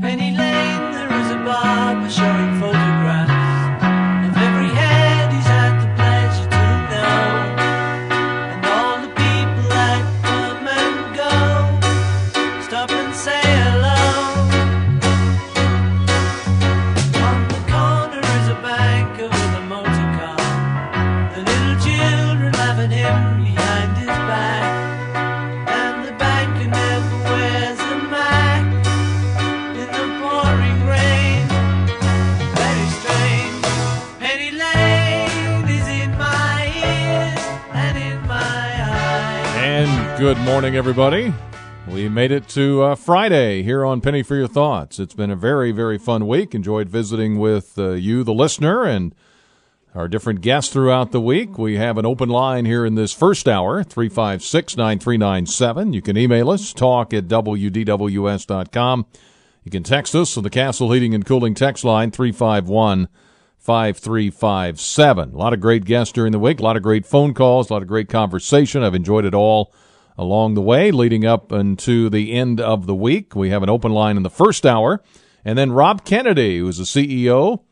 Penny Lane, there is a barber showing photographs morning, everybody. We made it to uh, Friday here on Penny for Your Thoughts. It's been a very, very fun week. Enjoyed visiting with uh, you, the listener, and our different guests throughout the week. We have an open line here in this first hour, 356 9397. You can email us, talk at WDWS.com. You can text us on the Castle Heating and Cooling text line, 351 5357. A lot of great guests during the week, a lot of great phone calls, a lot of great conversation. I've enjoyed it all along the way, leading up into the end of the week. We have an open line in the first hour. And then Rob Kennedy, who's the CEO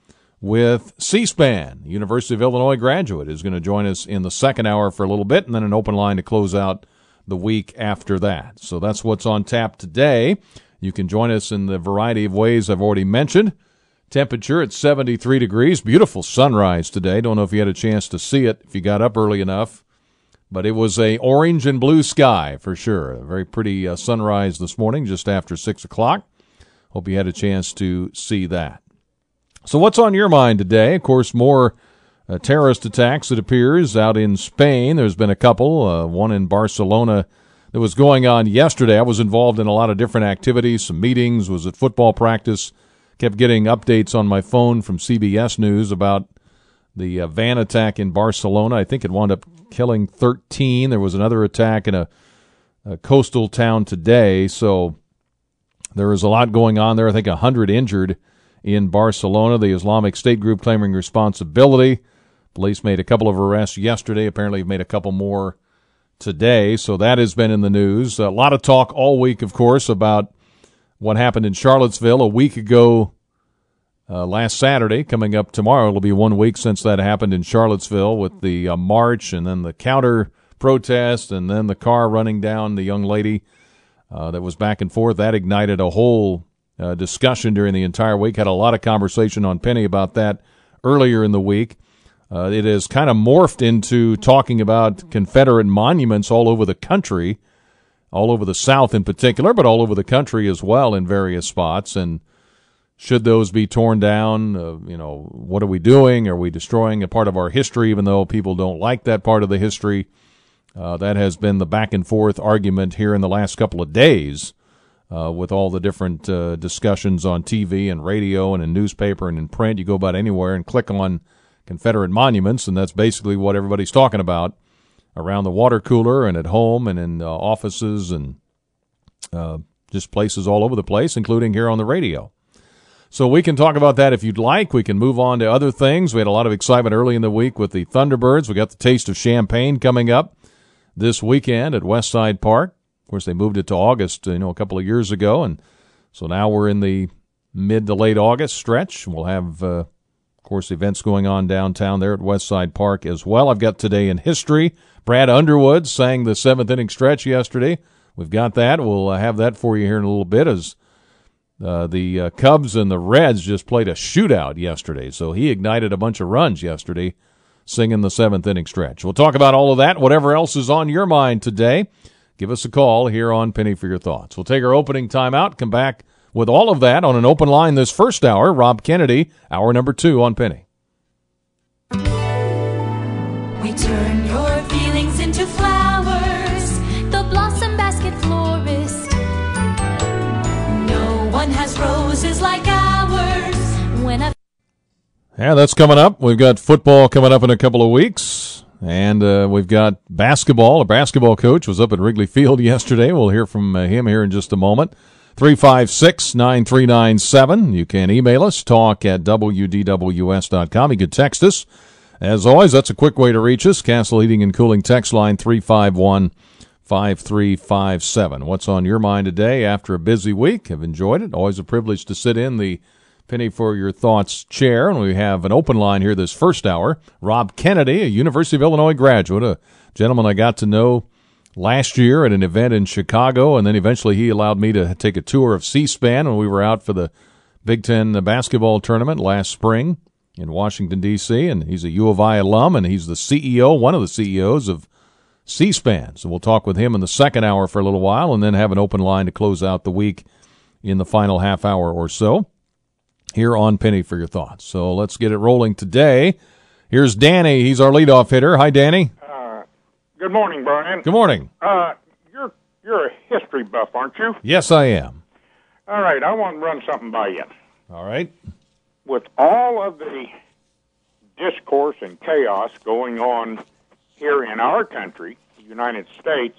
with C-SPAN, University of Illinois graduate, is going to join us in the second hour for a little bit, and then an open line to close out the week after that. So that's what's on tap today. You can join us in the variety of ways I've already mentioned. Temperature at 73 degrees. Beautiful sunrise today. Don't know if you had a chance to see it if you got up early enough, but it was a orange and blue sky for sure. A very pretty uh, sunrise this morning, just after six o'clock. Hope you had a chance to see that. So, what's on your mind today? Of course, more uh, terrorist attacks, it appears, out in Spain. There's been a couple, uh, one in Barcelona that was going on yesterday. I was involved in a lot of different activities, some meetings, was at football practice, kept getting updates on my phone from CBS News about the uh, van attack in Barcelona. I think it wound up killing 13. There was another attack in a, a coastal town today. So there is a lot going on there. I think 100 injured in Barcelona. The Islamic State group claiming responsibility. Police made a couple of arrests yesterday. Apparently, have made a couple more today. So that has been in the news. A lot of talk all week, of course, about what happened in Charlottesville a week ago uh, last Saturday. Coming up tomorrow, it'll be one week since that happened in Charlottesville with the uh, march and then the counter protest and then the car running down the young lady uh, that was back and forth. That ignited a whole uh, discussion during the entire week. Had a lot of conversation on Penny about that earlier in the week. Uh, it has kind of morphed into talking about Confederate monuments all over the country, all over the South in particular, but all over the country as well in various spots. And should those be torn down? Uh, you know, what are we doing? Are we destroying a part of our history, even though people don't like that part of the history? Uh, that has been the back and forth argument here in the last couple of days. Uh, with all the different uh, discussions on TV and radio and in newspaper and in print. You go about anywhere and click on Confederate monuments, and that's basically what everybody's talking about around the water cooler and at home and in uh, offices and uh, just places all over the place, including here on the radio. So we can talk about that if you'd like. We can move on to other things. We had a lot of excitement early in the week with the Thunderbirds. We got the Taste of Champaign coming up this weekend at Westside Park. Of course, they moved it to August, you know, a couple of years ago, and so now we're in the mid to late August stretch. We'll have, uh, of course, events going on downtown there at Westside Park as well. I've got today in history. Brad Underwood sang the seventh inning stretch yesterday. We've got that. We'll uh, have that for you here in a little bit as uh, the uh, Cubs and the Reds just played a shootout yesterday. So he ignited a bunch of runs yesterday singing the seventh inning stretch. We'll talk about all of that, whatever else is on your mind today give us a call here on Penny for Your Thoughts. We'll take our opening timeout, come back with all of that on an open line this first hour. Rob Kennedy, hour number two on Penny. We turn roses like ours. When a Yeah, that's coming up. We've got football coming up in a couple of weeks. And uh, we've got basketball. A basketball coach was up at Wrigley Field yesterday. We'll hear from uh, him here in just a moment. 356 9397. You can email us, talk at WDWS.com. You can text us. As always, that's a quick way to reach us. Castle Heating and Cooling text line 351 5357. What's on your mind today after a busy week? Have enjoyed it. Always a privilege to sit in the Penny for Your Thoughts chair. And we have an open line here this first hour. Rob Kennedy, a University of Illinois graduate, a gentleman I got to know last year at an event in Chicago. And then eventually he allowed me to take a tour of C SPAN when we were out for the Big Ten basketball tournament last spring in Washington, D.C. And he's a U of I alum, and he's the CEO, one of the CEOs of C SPAN. So we'll talk with him in the second hour for a little while and then have an open line to close out the week in the final half hour or so here on Penny for Your Thoughts. So let's get it rolling today. Here's Danny. He's our leadoff hitter. Hi, Danny. Good morning, Brian. Good morning. Uh, you're you're a history buff, aren't you? Yes, I am. All right, I want to run something by you. All right. With all of the discourse and chaos going on here in our country, the United States,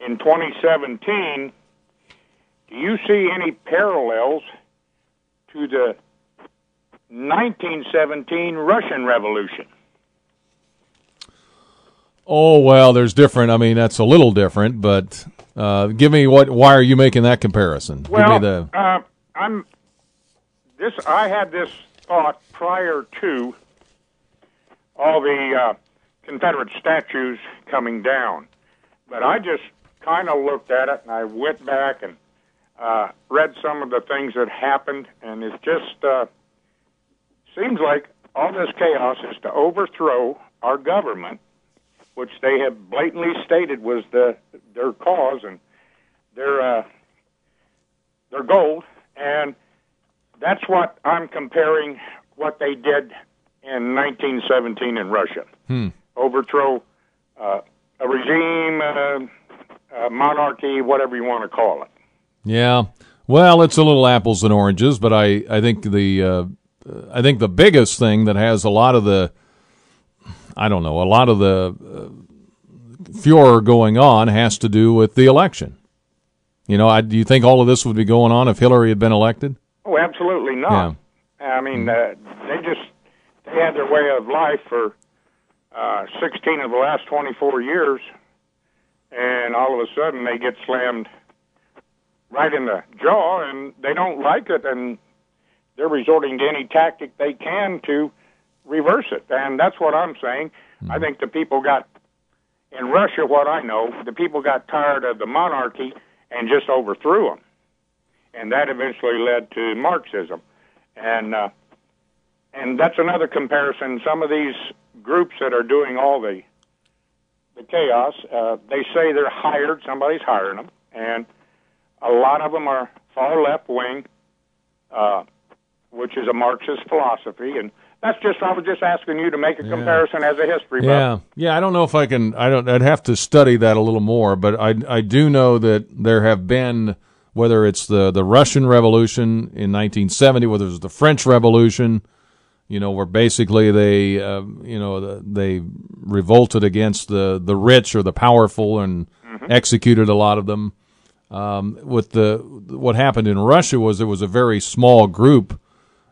in 2017, do you see any parallels to the 1917 Russian Revolution? Oh well, there's different. I mean, that's a little different, but uh, give me what? Why are you making that comparison? Well, give me the. uh, I'm this. I had this thought prior to all the uh, Confederate statues coming down, but I just kind of looked at it and I went back and uh, read some of the things that happened, and it just uh, seems like all this chaos is to overthrow our government, which they have blatantly stated was the their cause and their uh, their goal, and that's what I'm comparing what they did in 1917 in Russia. Overthrow uh, a regime, uh, uh, monarchy, whatever you want to call it. Yeah. Well, it's a little apples and oranges, but I, I think the uh, I think the biggest thing that has a lot of the I don't know a lot of the uh, furor going on has to do with the election. You know, I, do you think all of this would be going on if Hillary had been elected? Oh, absolutely not. I mean, uh, they just they had their way of life for uh, 16 of the last 24 years, and all of a sudden they get slammed right in the jaw, and they don't like it, and they're resorting to any tactic they can to reverse it. And that's what I'm saying. I think the people got in Russia. What I know, the people got tired of the monarchy and just overthrew them, and that eventually led to Marxism, and uh, and that's another comparison. Some of these groups that are doing all the the chaos, uh, they say they're hired. Somebody's hiring them, and a lot of them are far left wing, uh, which is a Marxist philosophy, and that's just. I was just asking you to make a comparison as a history buff. Yeah, yeah. I don't know if I can. I don't. I'd have to study that a little more, but I I do know that there have been whether it's the the Russian Revolution in 1970, whether it's the French Revolution, you know, where basically they uh, you know the, they revolted against the the rich or the powerful and executed a lot of them. Um, with the what happened in Russia was it was a very small group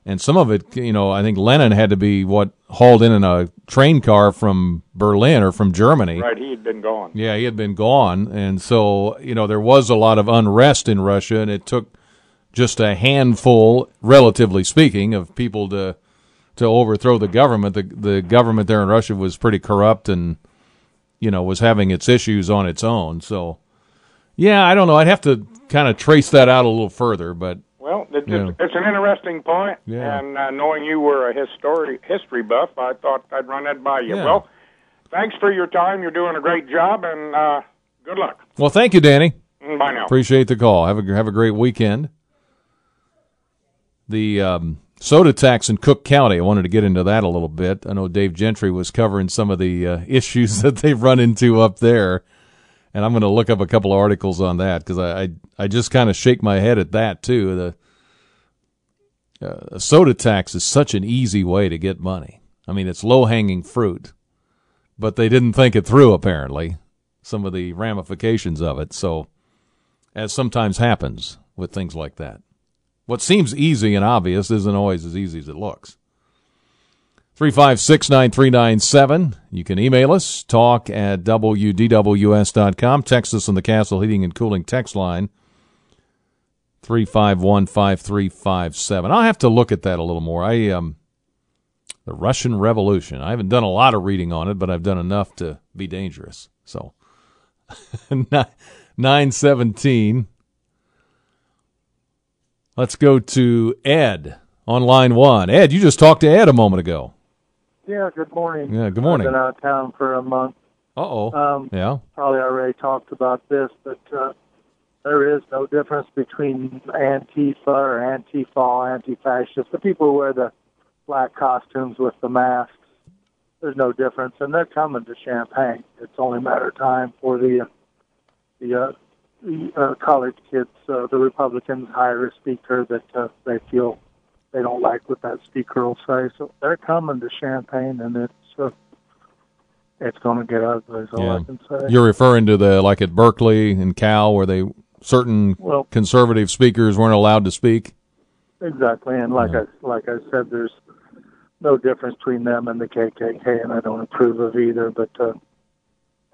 and some of it, you know, I think Lenin had to be what hauled in in a train car from Berlin or from Germany. Right, he had been gone. Yeah, he had been gone, and so you know there was a lot of unrest in Russia, and it took just a handful, relatively speaking, of people to to overthrow the government. The the government there in Russia was pretty corrupt, and you know was having its issues on its own. So, yeah, I don't know. I'd have to kind of trace that out a little further, but Well, it just, Yeah. it's an interesting point, Yeah. and uh, knowing you were a history history buff, I thought I'd run that by you. Yeah. Well, thanks for your time. You're doing a great job, and uh, good luck. well, thank you, Danny. Mm, Bye now. Appreciate the call. Have a have a great weekend. The um, soda tax in Cook County. I wanted to get into that a little bit. I know Dave Gentry was covering some of the uh, issues that they've run into up there, and I'm going to look up a couple of articles on that because I, I I just kind of shake my head at that too. The uh, soda tax is such an easy way to get money. I mean, it's low hanging fruit, but they didn't think it through apparently. Some of the ramifications of it. So as sometimes happens with things like that. What seems easy and obvious isn't always as easy as it looks. 356 9397. You can email us, talk at WDWS.com. Text us on the Castle Heating and Cooling text line, 351 5357. I'll have to look at that a little more. I, um, the Russian Revolution. I haven't done a lot of reading on it, but I've done enough to be dangerous. So, 917. Let's go to Ed on line one. Ed, you just talked to Ed a moment ago. Yeah, good morning. Yeah, good morning. I've been out of town for a month. Uh oh. Um, yeah. Probably already talked about this, but uh, there is no difference between Antifa or Antifa, anti-fascist. The people who wear the black costumes with the masks, there's no difference, and they're coming to Champaign. It's only a matter of time for the the, uh, the uh, college kids. Uh, the Republicans hire a speaker that uh, they feel they don't like what that speaker will say. So they're coming to Champaign, and it's uh, it's going to get ugly. Is all Yeah. I can say. You're referring to the like at Berkeley and Cal where they certain Well- conservative speakers weren't allowed to speak. Exactly, and like I like I said, there's no difference between them and the KKK, and I don't approve of either. But uh,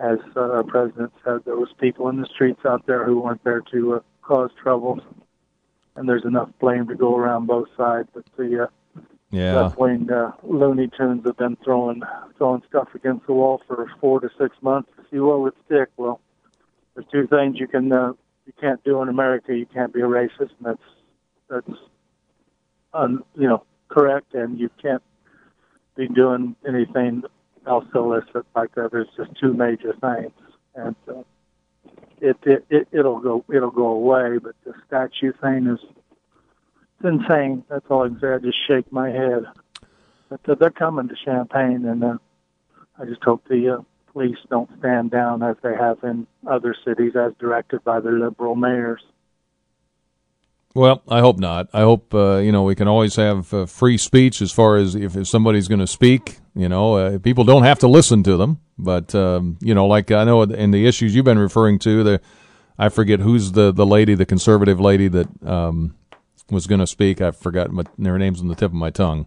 as uh, our president said, there was people in the streets out there who weren't there to uh, cause trouble, and there's enough blame to go around both sides. But the uh, Yeah. left wing uh, Looney Tunes have been throwing throwing stuff against the wall for four to six months to see what would stick. Well, there's two things you can uh, you can't do in America. You can't be a racist, and that's that's un, you know correct, and you can't be doing anything else illicit like that. There's just two major things, and uh, it, it it it'll go it'll go away. But the statue thing is it's insane. That's all I can say. I just shake my head. But uh, they're coming to Champaign, and uh, I just hope the uh, police don't stand down as they have in other cities, as directed by their liberal mayors. Well, I hope not. I hope uh, you know we can always have uh, free speech as far as if, if somebody's going to speak. You know, uh, people don't have to listen to them, but um, you know, like I know in the issues you've been referring to, the I forget who's the the lady, the conservative lady that um, was going to speak. I forgot my, her name's on the tip of my tongue.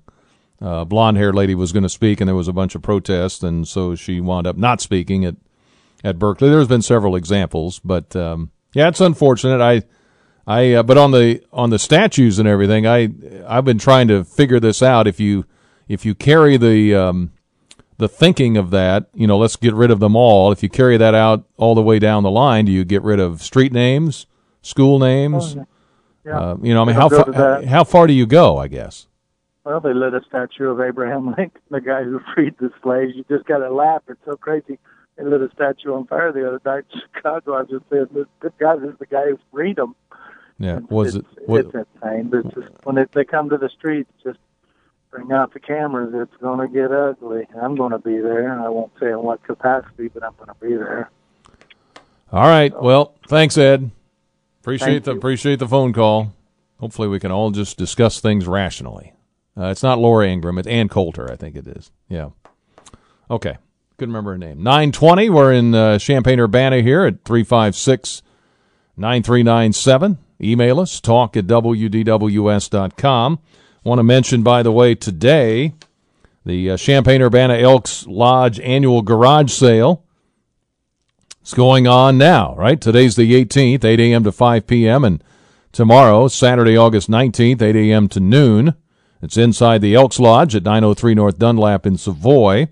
Uh, blonde haired lady was going to speak, and there was a bunch of protests, and so she wound up not speaking at at Berkeley. There's been several examples, but um, yeah, it's unfortunate. I I uh, but on the on the statues and everything, I I've been trying to figure this out. If you if you carry the um, the thinking of that, you know, let's get rid of them all. If you carry that out all the way down the line, do you get rid of street names, school names? Yeah. Uh, you know, I mean, how far how far do you go? I guess. Well, they lit a statue of Abraham Lincoln, the guy who freed the slaves. You just got to laugh. It's so crazy. They lit a statue on fire the other night in Chicago. I just said, "This good guy this is the guy who freed them." Yeah. Was it's, it? Was, it's insane. But just, when it, they come to the streets, just bring out the cameras. It's going to get ugly. I'm going to be there. I won't say in what capacity, but I'm going to be there. all right. Well, thanks, Ed. Appreciate Thank the you. appreciate the phone call. Hopefully, we can all just discuss things rationally. Uh, it's not Laura Ingraham. It's Ann Coulter, I think it is. Yeah. Okay. Couldn't remember her name. 920. We're in uh, Champaign Urbana here at 356 9397. Email us, talk at WDWS.com. Want to mention, by the way, today, the uh, Champaign Urbana Elks Lodge annual garage sale. It's going on now, right? Today's the 18th, 8 a.m. to 5 p.m. And tomorrow, Saturday, August 19th, 8 a.m. to noon. It's inside the Elks Lodge at 903 North Dunlap in Savoy.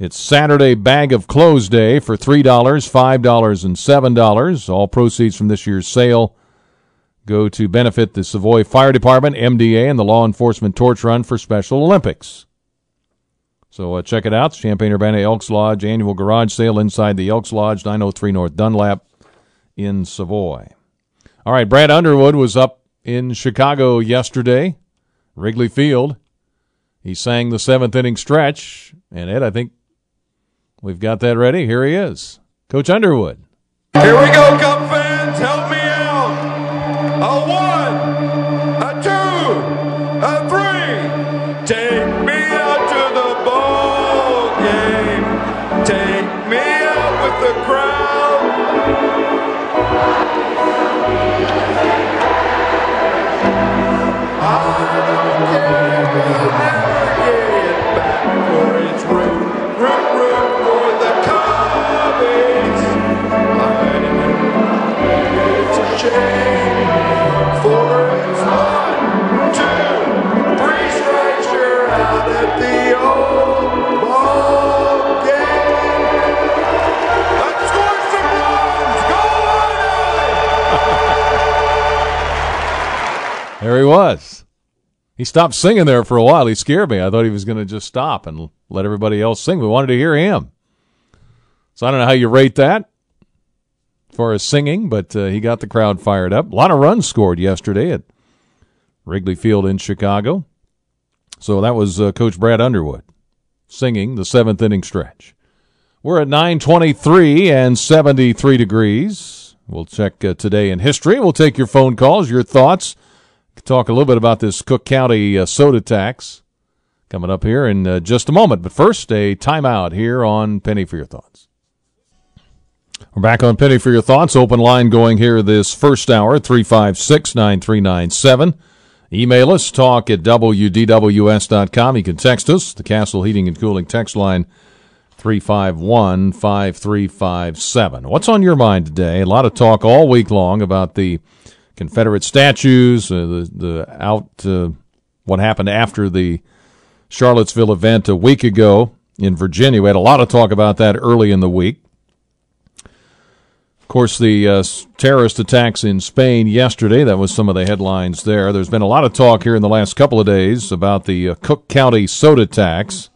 It's Saturday Bag of Clothes Day for $3, $5, and $7. All proceeds from this year's sale go to benefit the Savoy Fire Department, MDA, and the Law Enforcement Torch Run for Special Olympics. So uh, check it out. Champaign Urbana Elks Lodge annual garage sale inside the Elks Lodge, 903 North Dunlap in Savoy. All right, Brad Underwood was up in Chicago yesterday, Wrigley Field. He sang the seventh inning stretch, and Ed, I think we've got that ready. Here he is, Coach Underwood. Here we go, Cub fans. Help me out. There he was. He stopped singing there for a while. He scared me. I thought he was going to just stop and let everybody else sing. We wanted to hear him. So I don't know how you rate that far as singing, but uh, he got the crowd fired up. A lot of runs scored yesterday at Wrigley Field in Chicago. So that was uh, Coach Brad Underwood singing the seventh inning stretch. We're at 923 and 73 degrees. We'll check uh, today in history. We'll take your phone calls, your thoughts talk a little bit about this Cook County uh, soda tax coming up here in uh, just a moment. But first, a timeout here on Penny for Your Thoughts. We're back on Penny for Your Thoughts. Open line going here this first hour, 356 9397. Email us, talk at WDWS.com. You can text us, the Castle Heating and Cooling text line, 351 5357. What's on your mind today? A lot of talk all week long about the Confederate statues, uh, the the out uh, what happened after the Charlottesville event a week ago in Virginia. We had a lot of talk about that early in the week. Of course, the uh, terrorist attacks in Spain yesterday, that was some of the headlines there. There's been a lot of talk here in the last couple of days about the uh, Cook County soda tax.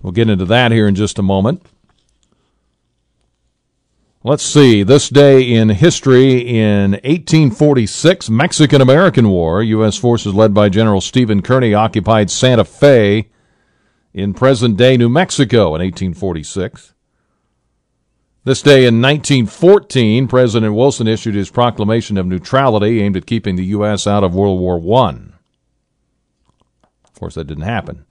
We'll get into that here in just a moment. Let's see. This day in history in 1846, Mexican American War. U.S. forces led by General Stephen Kearny occupied Santa Fe in present day New Mexico in 1846. This day in 1914, President Wilson issued his proclamation of neutrality aimed at keeping the U.S. out of World War I. Of course, that didn't happen.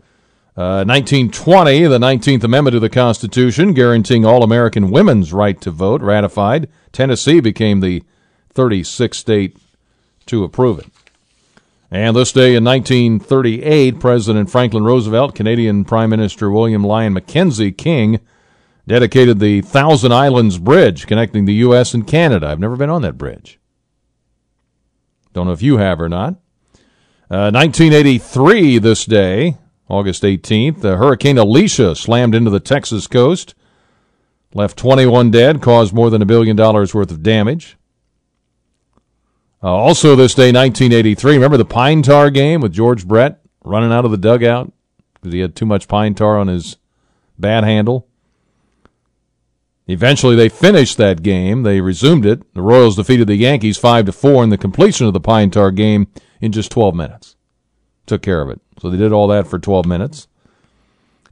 1920, uh, the 19th Amendment to the Constitution, guaranteeing all American women's right to vote, ratified. Tennessee became the 36th state to approve it. And this day in 1938, President Franklin Roosevelt, Canadian Prime Minister William Lyon Mackenzie King dedicated the Thousand Islands Bridge connecting the U.S. and Canada. I've never been on that bridge. Don't know if you have or not. Uh, 1983, this day, August 18th, the Hurricane Alicia slammed into the Texas coast, left 21 dead, caused more than a billion dollars worth of damage. Uh, also, this day, 1983, remember the pine tar game with George Brett running out of the dugout because he had too much pine tar on his bat handle? Eventually, they finished that game. They resumed it. The Royals defeated the Yankees 5 to 4 in the completion of the pine tar game in just 12 minutes. Took care of it. So they did all that for 12 minutes.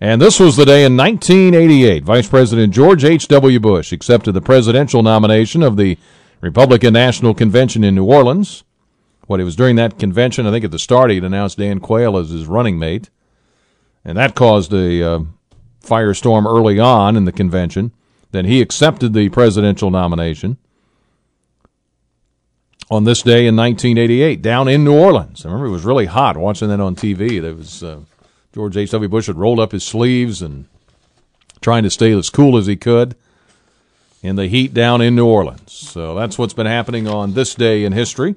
And this was the day in 1988 Vice President George H.W. Bush accepted the presidential nomination of the Republican National Convention in New Orleans. What it was during that convention, I think at the start he'd announced Dan Quayle as his running mate. And that caused a uh, firestorm early on in the convention. Then he accepted the presidential nomination on this day in 1988 down in New Orleans. I remember it was really hot watching that on TV. There was uh, George H.W. Bush had rolled up his sleeves and trying to stay as cool as he could in the heat down in New Orleans. So that's what's been happening on this day in history.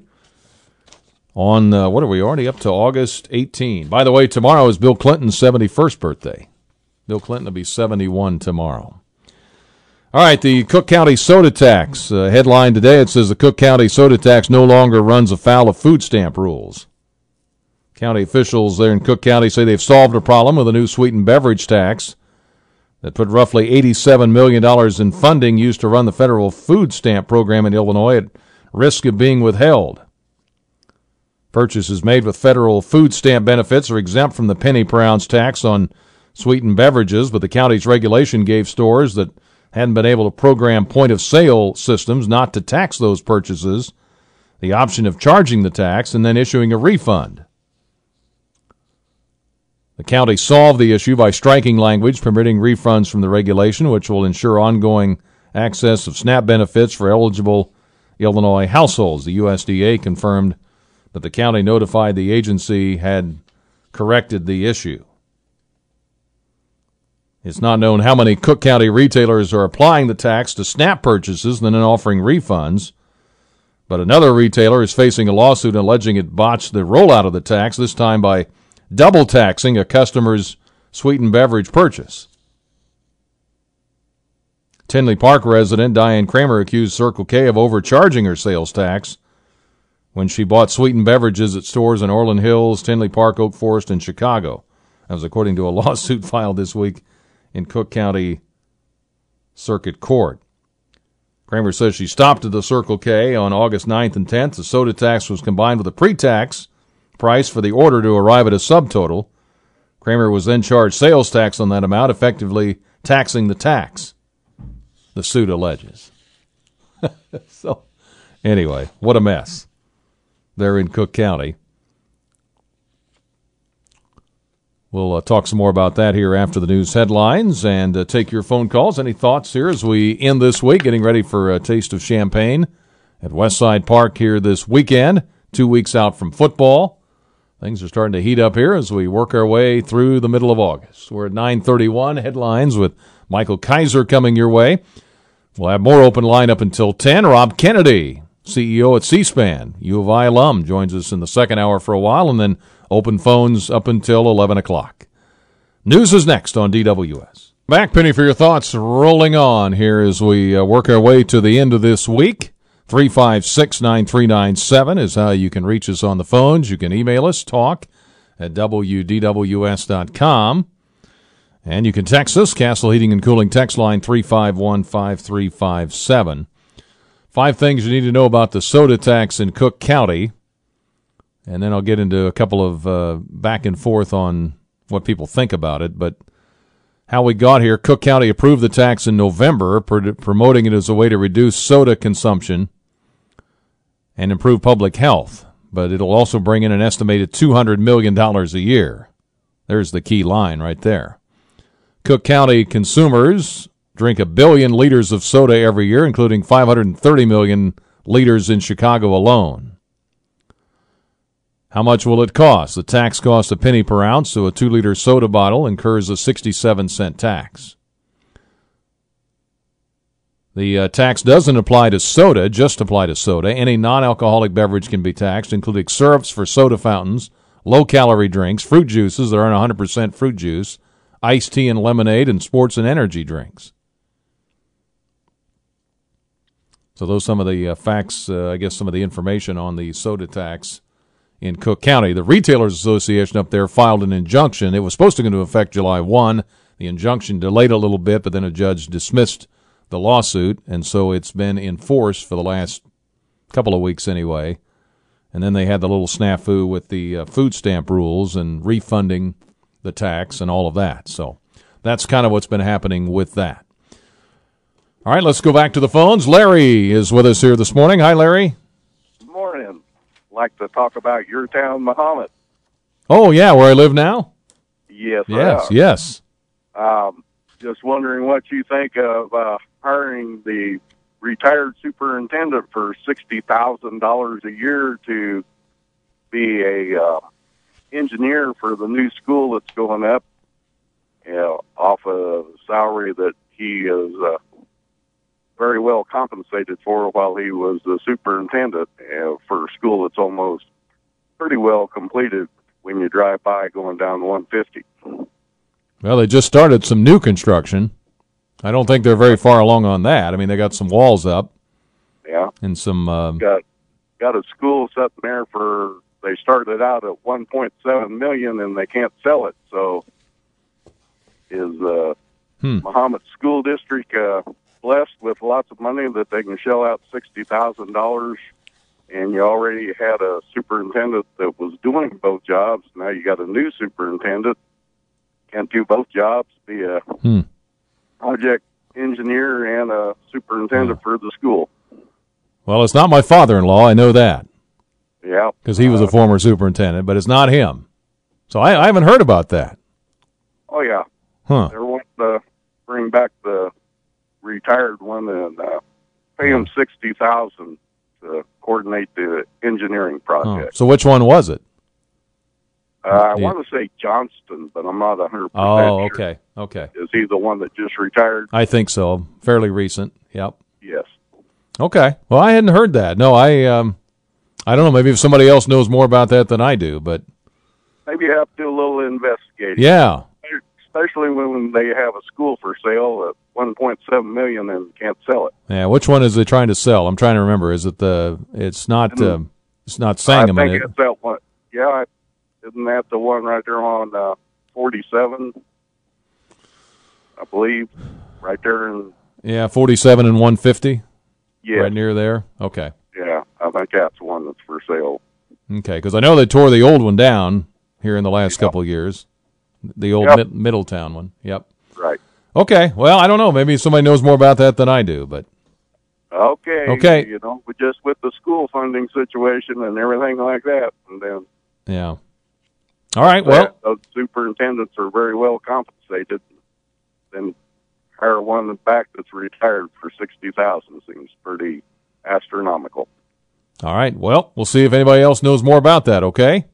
On uh, what are we already up to August 18? By the way, tomorrow is Bill Clinton's 71st birthday. Bill Clinton will be 71 tomorrow. All right, the Cook County soda tax uh, headline today. It says the Cook County soda tax no longer runs afoul of food stamp rules. County officials there in Cook County say they've solved a problem with a new sweetened beverage tax that put roughly $87 million in funding used to run the federal food stamp program in Illinois at risk of being withheld. Purchases made with federal food stamp benefits are exempt from the penny per ounce tax on sweetened beverages, but the county's regulation gave stores that hadn't been able to program point of sale systems not to tax those purchases, the option of charging the tax and then issuing a refund. The county solved the issue by striking language permitting refunds from the regulation, which will ensure ongoing access of SNAP benefits for eligible Illinois households. The USDA confirmed that the county notified the agency had corrected the issue. It's not known how many Cook County retailers are applying the tax to SNAP purchases and then offering refunds. But another retailer is facing a lawsuit alleging it botched the rollout of the tax, this time by double taxing a customer's sweetened beverage purchase. Tinley Park resident Diane Kramer accused Circle K of overcharging her sales tax when she bought sweetened beverages at stores in Orland Hills, Tinley Park, Oak Forest, and Chicago. That was according to a lawsuit filed this week in Cook County Circuit Court. Kramer says she stopped at the Circle K on August 9th and 10th. The soda tax was combined with a pre-tax price for the order to arrive at a subtotal. Kramer was then charged sales tax on that amount, effectively taxing the tax, the suit alleges. so, anyway, what a mess there in Cook County. We'll uh, talk some more about that here after the news headlines and uh, take your phone calls. Any thoughts here as we end this week, getting ready for a taste of Champaign at Westside Park here this weekend, two weeks out from football. Things are starting to heat up here as we work our way through the middle of August. We're at 931 headlines with Michael Kaiser coming your way. We'll have more open line up until 10. Rob Kennedy, CEO at C-SPAN, U of I alum, joins us in the second hour for a while, and then open phones up until 11 o'clock. News is next on DWS. Back, Penny, for your thoughts rolling on here as we uh, work our way to the end of this week. 356 9397 is how you can reach us on the phones. You can email us, talk at WDWS.com. And you can text us, Castle Heating and Cooling text line 351 5357. Five things you need to know about the soda tax in Cook County. And then I'll get into a couple of uh, back and forth on what people think about it. But how we got here Cook County approved the tax in November, pr- promoting it as a way to reduce soda consumption and improve public health. But it'll also bring in an estimated $200 million a year. There's the key line right there. Cook County consumers drink a billion liters of soda every year, including 530 million liters in Chicago alone. How much will it cost? The tax costs a penny per ounce, so a two liter soda bottle incurs a 67 cent tax. The uh, tax doesn't apply to soda, just apply to soda. Any non alcoholic beverage can be taxed, including syrups for soda fountains, low calorie drinks, fruit juices that aren't 100% fruit juice, iced tea and lemonade, and sports and energy drinks. So those some of the uh, facts, uh, I guess some of the information on the soda tax in Cook County. The Retailers Association up there filed an injunction. It was supposed to go into effect July 1. The injunction delayed a little bit, but then a judge dismissed the lawsuit, and so it's been in force for the last couple of weeks anyway. And then they had the little snafu with the uh, food stamp rules and refunding the tax and all of that. So that's kind of what's been happening with that. All right, let's go back to the phones. Larry is with us here this morning. Hi, Larry. Like to talk about your town, Mahomet. Oh, yeah, where I live now? Yes. Yes, uh, yes. Um, just wondering what you think of uh, hiring the retired superintendent for sixty thousand dollars a year to be a uh, engineer for the new school that's going up. You know, off a salary that he is uh, very well compensated for while he was the superintendent uh, for a school that's almost pretty well completed when you drive by going down 150. Well, they just started some new construction. I don't think they're very far along on that. I mean, they got some walls up Yeah. and some. Um, got got a school sitting there for they started out at 1.7 million and they can't sell it. So is uh, Hmm. Mahomet School District uh, blessed with lots of money that they can shell out sixty thousand dollars? And you already had a superintendent that was doing both jobs. Now you got a new superintendent can't do both jobs. Be a Hmm. project engineer and a superintendent for the school. well, it's not my father-in-law. I know that Yeah, because he was a former superintendent, but it's not him. So I, I haven't heard about that. Oh yeah, Huh? they're wanting to bring back the retired one and uh, pay him sixty thousand to coordinate the engineering Oh. project. So which one was it? Uh, I want to say Johnston, but I'm not a hundred percent Oh, sure. okay, okay. Is he the one that just retired? I think so. Fairly recent. Yep. Yes. Okay. Well, I hadn't heard that. No, I um, I don't know. Maybe if somebody else knows more about that than I do, but Maybe you have to do a little investigating. yeah. Especially when they have a school for sale at one point seven million and can't sell it. Yeah, which one is they trying to sell? I'm trying to remember. Is it the? It's not. Um, It's not I Sangamon. think it- it's that one. Yeah, isn't that the one right there on uh, 47? I believe, right there in yeah, 47 and 150, yeah, right near there. Okay. yeah. I think that's the one that's for sale. Okay, because I know they tore the old one down here in the last couple of years. The old Yep. Mid- Middletown one. Yep. Right. Okay. Well, I don't know. Maybe somebody knows more about that than I do, but Okay. Okay. You know, but just with the school funding situation and everything like that, and then yeah. All right. Well, those superintendents are very well compensated. Then hire one back that's retired for sixty thousand seems pretty astronomical. all right. Well, we'll see if anybody else knows more about that. Okay.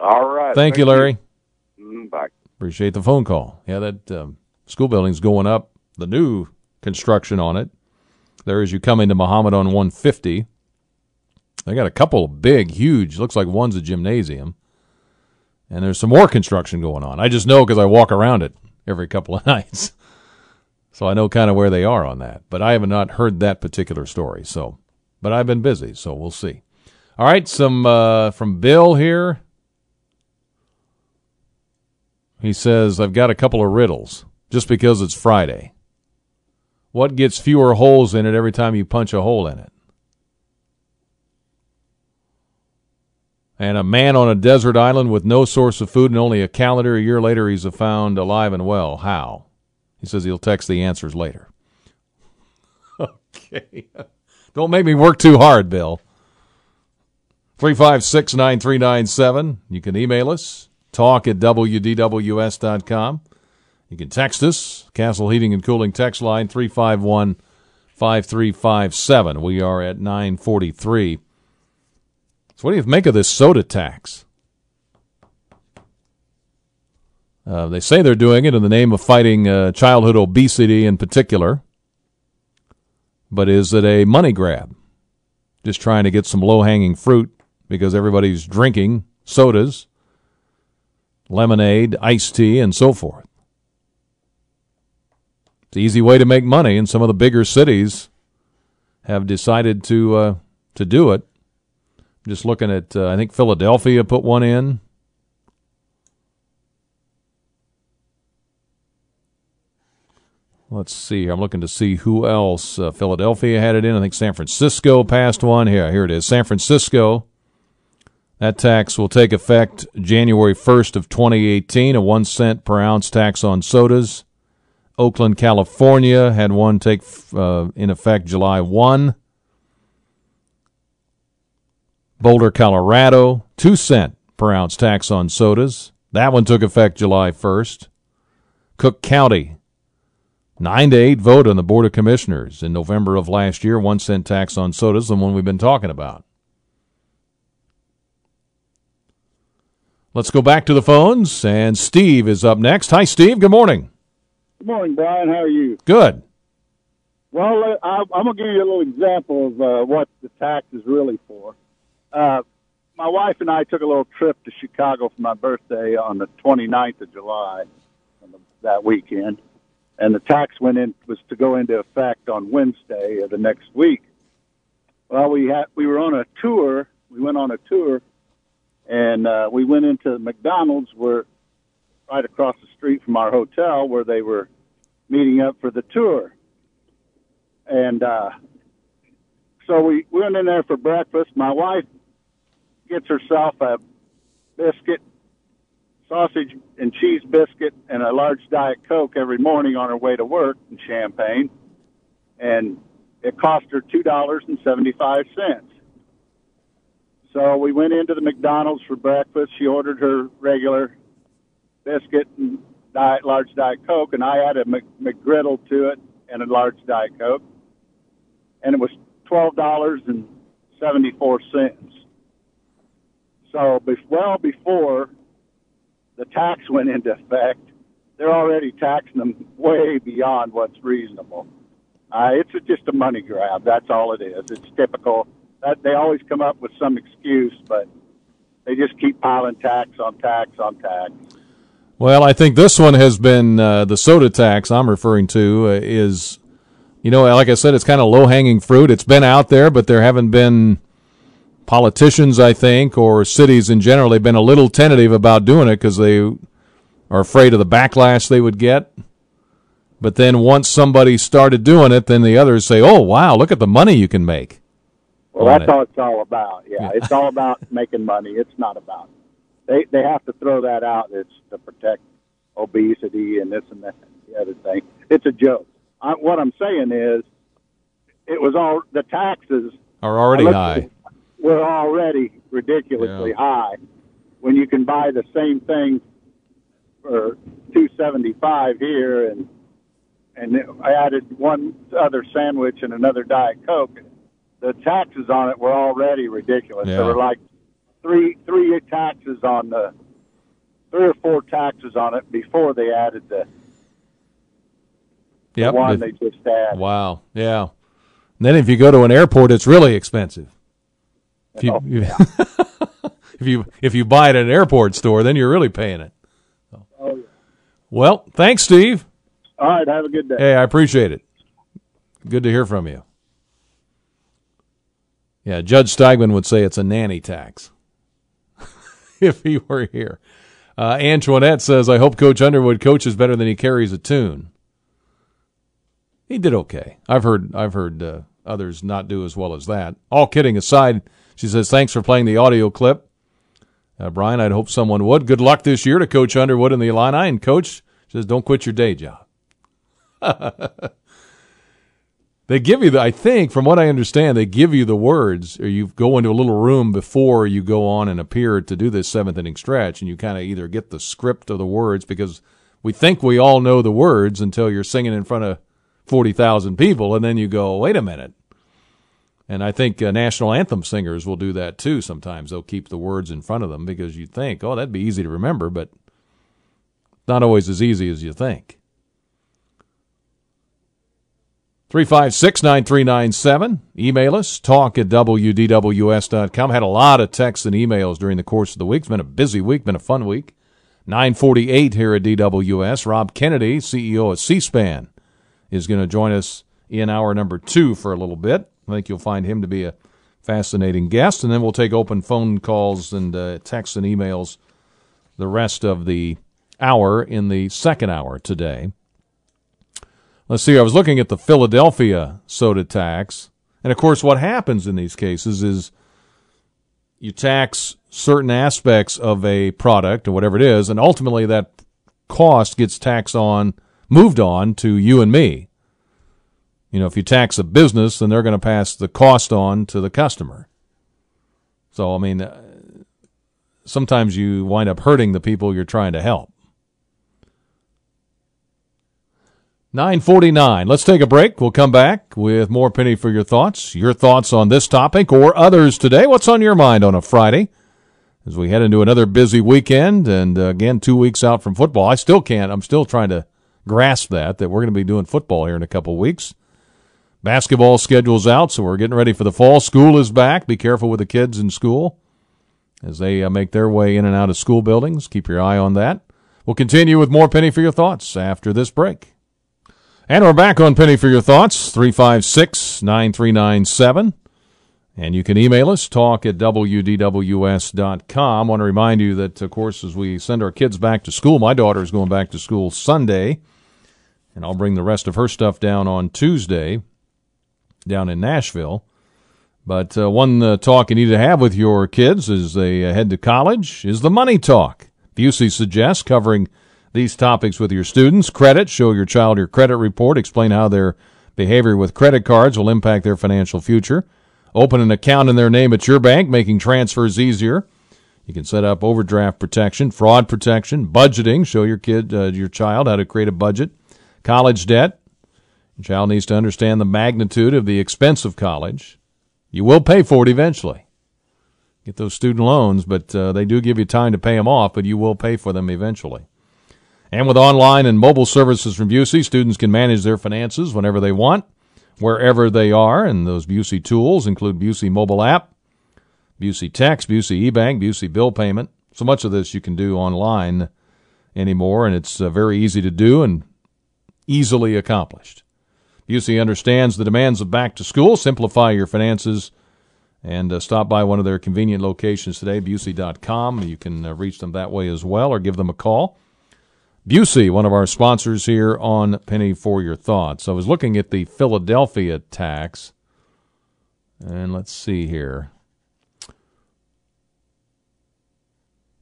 All right. Thank, you, Larry. Mm, Bye. Appreciate the phone call. Yeah, that um, school building's going up. The new construction on it. There, as you come into Mahomet on 150, they got a couple of big, huge. Looks like one's a gymnasium, and there's some more construction going on. I just know because I walk around it every couple of nights, so I know kind of where they are on that. But I have not heard that particular story. So, but I've been busy, so we'll see. All right, some uh, from Bill here. He says, I've got a couple of riddles just because it's Friday. What gets fewer holes in it every time you punch a hole in it? And a man on a desert island with no source of food and only a calendar, a year later, he's found alive and well. How? He says he'll text the answers later. okay. Don't make me work too hard, Bill. 356 9397. You can email us, talk at WDWS.com. You can text us, Castle Heating and Cooling text line 351 5357. We are at 943. So, what do you make of this soda tax? Uh, they say they're doing it in the name of fighting uh, childhood obesity in particular. But is it a money grab? Just trying to get some low hanging fruit because everybody's drinking sodas, lemonade, iced tea, and so forth. It's an easy way to make money, and some of the bigger cities have decided to uh, to do it. Just looking at, uh, I think Philadelphia put one in. Let's see. I'm looking to see who else. Uh, Philadelphia had it in. I think San Francisco passed one. Here, here it is. San Francisco. That tax will take effect January 1st of 2018. A one cent per ounce tax on sodas. Oakland, California had one take uh, in effect July 1. Boulder, Colorado, 2 cent per ounce tax on sodas. That one took effect July 1st. Cook County, 9 to 8 vote on the Board of Commissioners in November of last year, 1 cent tax on sodas, the one we've been talking about. Let's go back to the phones, and Steve is up next. Hi, Steve. Good morning. Good morning, Brian. How are you? Good. Well, I, I'm going to give you a little example of uh, what the tax is really for. Uh, my wife and I took a little trip to Chicago for my birthday on the 29th of July, that weekend, and the tax went in was to go into effect on Wednesday of the next week. Well, we had we were on a tour. We went on a tour, and uh, we went into McDonald's where right across the street from our hotel where they were meeting up for the tour. And uh, so we went in there for breakfast. My wife gets herself a biscuit, sausage and cheese biscuit, and a large Diet Coke every morning on her way to work in Champaign. And it cost her $2.75. So we went into the McDonald's for breakfast. She ordered her regular biscuit and diet, large Diet Coke, and I added a Mc, McGriddle to it and a large Diet Coke, and it was twelve dollars and seventy four cents. So, be- well before the tax went into effect, they're already taxing them way beyond what's reasonable. Uh, it's a, just a money grab. That's all it is. It's typical. That they always come up with some excuse, but they just keep piling tax on tax on tax. Well, I think this one has been uh, the soda tax I'm referring to uh, is, you know, like I said, it's kind of low hanging fruit. It's been out there, but there haven't been politicians, I think, or cities in general, they've been a little tentative about doing it because they are afraid of the backlash they would get. But then once somebody started doing it, then the others say, "Oh, wow, look at the money you can make." Well, that's it. all it's all about. Yeah, Yeah. it's all about making money. It's not about. They they have to throw that out. It's to protect obesity and this and that and the other thing. It's a joke. I, what I'm saying is, it was all the taxes Are already high. were already ridiculously Yeah. high. When you can buy the same thing for two seventy five here, and and I added one other sandwich and another diet coke. The taxes on it were already ridiculous. Yeah. There were like three three taxes on the three or four taxes on it before they added the Yep. one If- they just added. Wow. Yeah. And then if you go to an airport, it's really expensive. If you, Oh, you- if you if you buy it at an airport store, then you're really paying it. Oh, yeah. Well, thanks, Steve. All right, have a good day. Hey, I appreciate it. Good to hear from you. Yeah, Judge Steigmann would say it's a nanny tax if he were here. Uh, Antoinette says, I hope Coach Underwood coaches better than he carries a tune. He did okay. I've heard I've heard uh, others not do as well as that. All kidding aside, she says, thanks for playing the audio clip. Uh, Brian, I'd hope someone would. Good luck this year to Coach Underwood and the Illini. And Coach says, don't quit your day job. they give you the I think from what I understand they give you the words or you go into a little room before you go on and appear to do this seventh inning stretch and you kind of either get the script of the words because we think we all know the words until you're singing in front of 40,000 people and then you go wait a minute. And I think uh, national anthem singers will do that too sometimes. They'll keep the words in front of them because you think oh that'd be easy to remember but not always as easy as you think 356 9397. Email us, talk at WDWS.com. Had a lot of texts and emails during the course of the week. It's been a busy week, been a fun week. 948 here at DWS. Rob Kennedy, CEO of C SPAN, is going to join us in hour number two for a little bit. I think you'll find him to be a fascinating guest. And then we'll take open phone calls and uh, texts and emails the rest of the hour in the second hour today. Let's see, I was looking at the Philadelphia soda tax. And of course, what happens in these cases is you tax certain aspects of a product or whatever it is, and ultimately that cost gets taxed on, moved on to you and me. You know, if you tax a business, then they're going to pass the cost on to the customer. So, I mean, uh, sometimes you wind up hurting the people you're trying to help. 949. Let's take a break. We'll come back with more Penny for your thoughts. Your thoughts on this topic or others today. What's on your mind on a Friday? As we head into another busy weekend and uh, again, two weeks out from football. I still can't, I'm still trying to grasp that, that we're going to be doing football here in a couple weeks. Basketball schedule's out, so we're getting ready for the fall. School is back. Be careful with the kids in school as they uh, make their way in and out of school buildings. Keep your eye on that. We'll continue with more Penny for your thoughts after this break. And we're back on Penny for Your Thoughts, 356 9397. And you can email us, talk at WDWS.com. I want to remind you that, of course, as we send our kids back to school, my daughter is going back to school Sunday, and I'll bring the rest of her stuff down on Tuesday down in Nashville. But uh, one uh, talk you need to have with your kids as they uh, head to college is the money talk. Busey suggests covering these topics with your students. Credit, show your child your credit report, explain how their behavior with credit cards will impact their financial future. Open an account in their name at your bank, making transfers easier. You can set up overdraft protection, fraud protection, budgeting, show your kid, uh, your child how to create a budget. College debt. Your child needs to understand the magnitude of the expense of college. You will pay for it eventually. Get those student loans, but uh, they do give you time to pay them off, but you will pay for them eventually. And with online and mobile services from Busey, students can manage their finances whenever they want, wherever they are. And those Busey tools include Busey mobile app, Busey text, Busey eBank, Busey bill payment. So much of this you can do online anymore, and it's uh, very easy to do and easily accomplished. Busey understands the demands of back to school. Simplify your finances And uh, stop by one of their convenient locations today, Busey.com. You can uh, reach them that way as well or give them a call. Busey, one of our sponsors here on Penny for Your Thoughts. I was looking at the Philadelphia tax, and let's see here.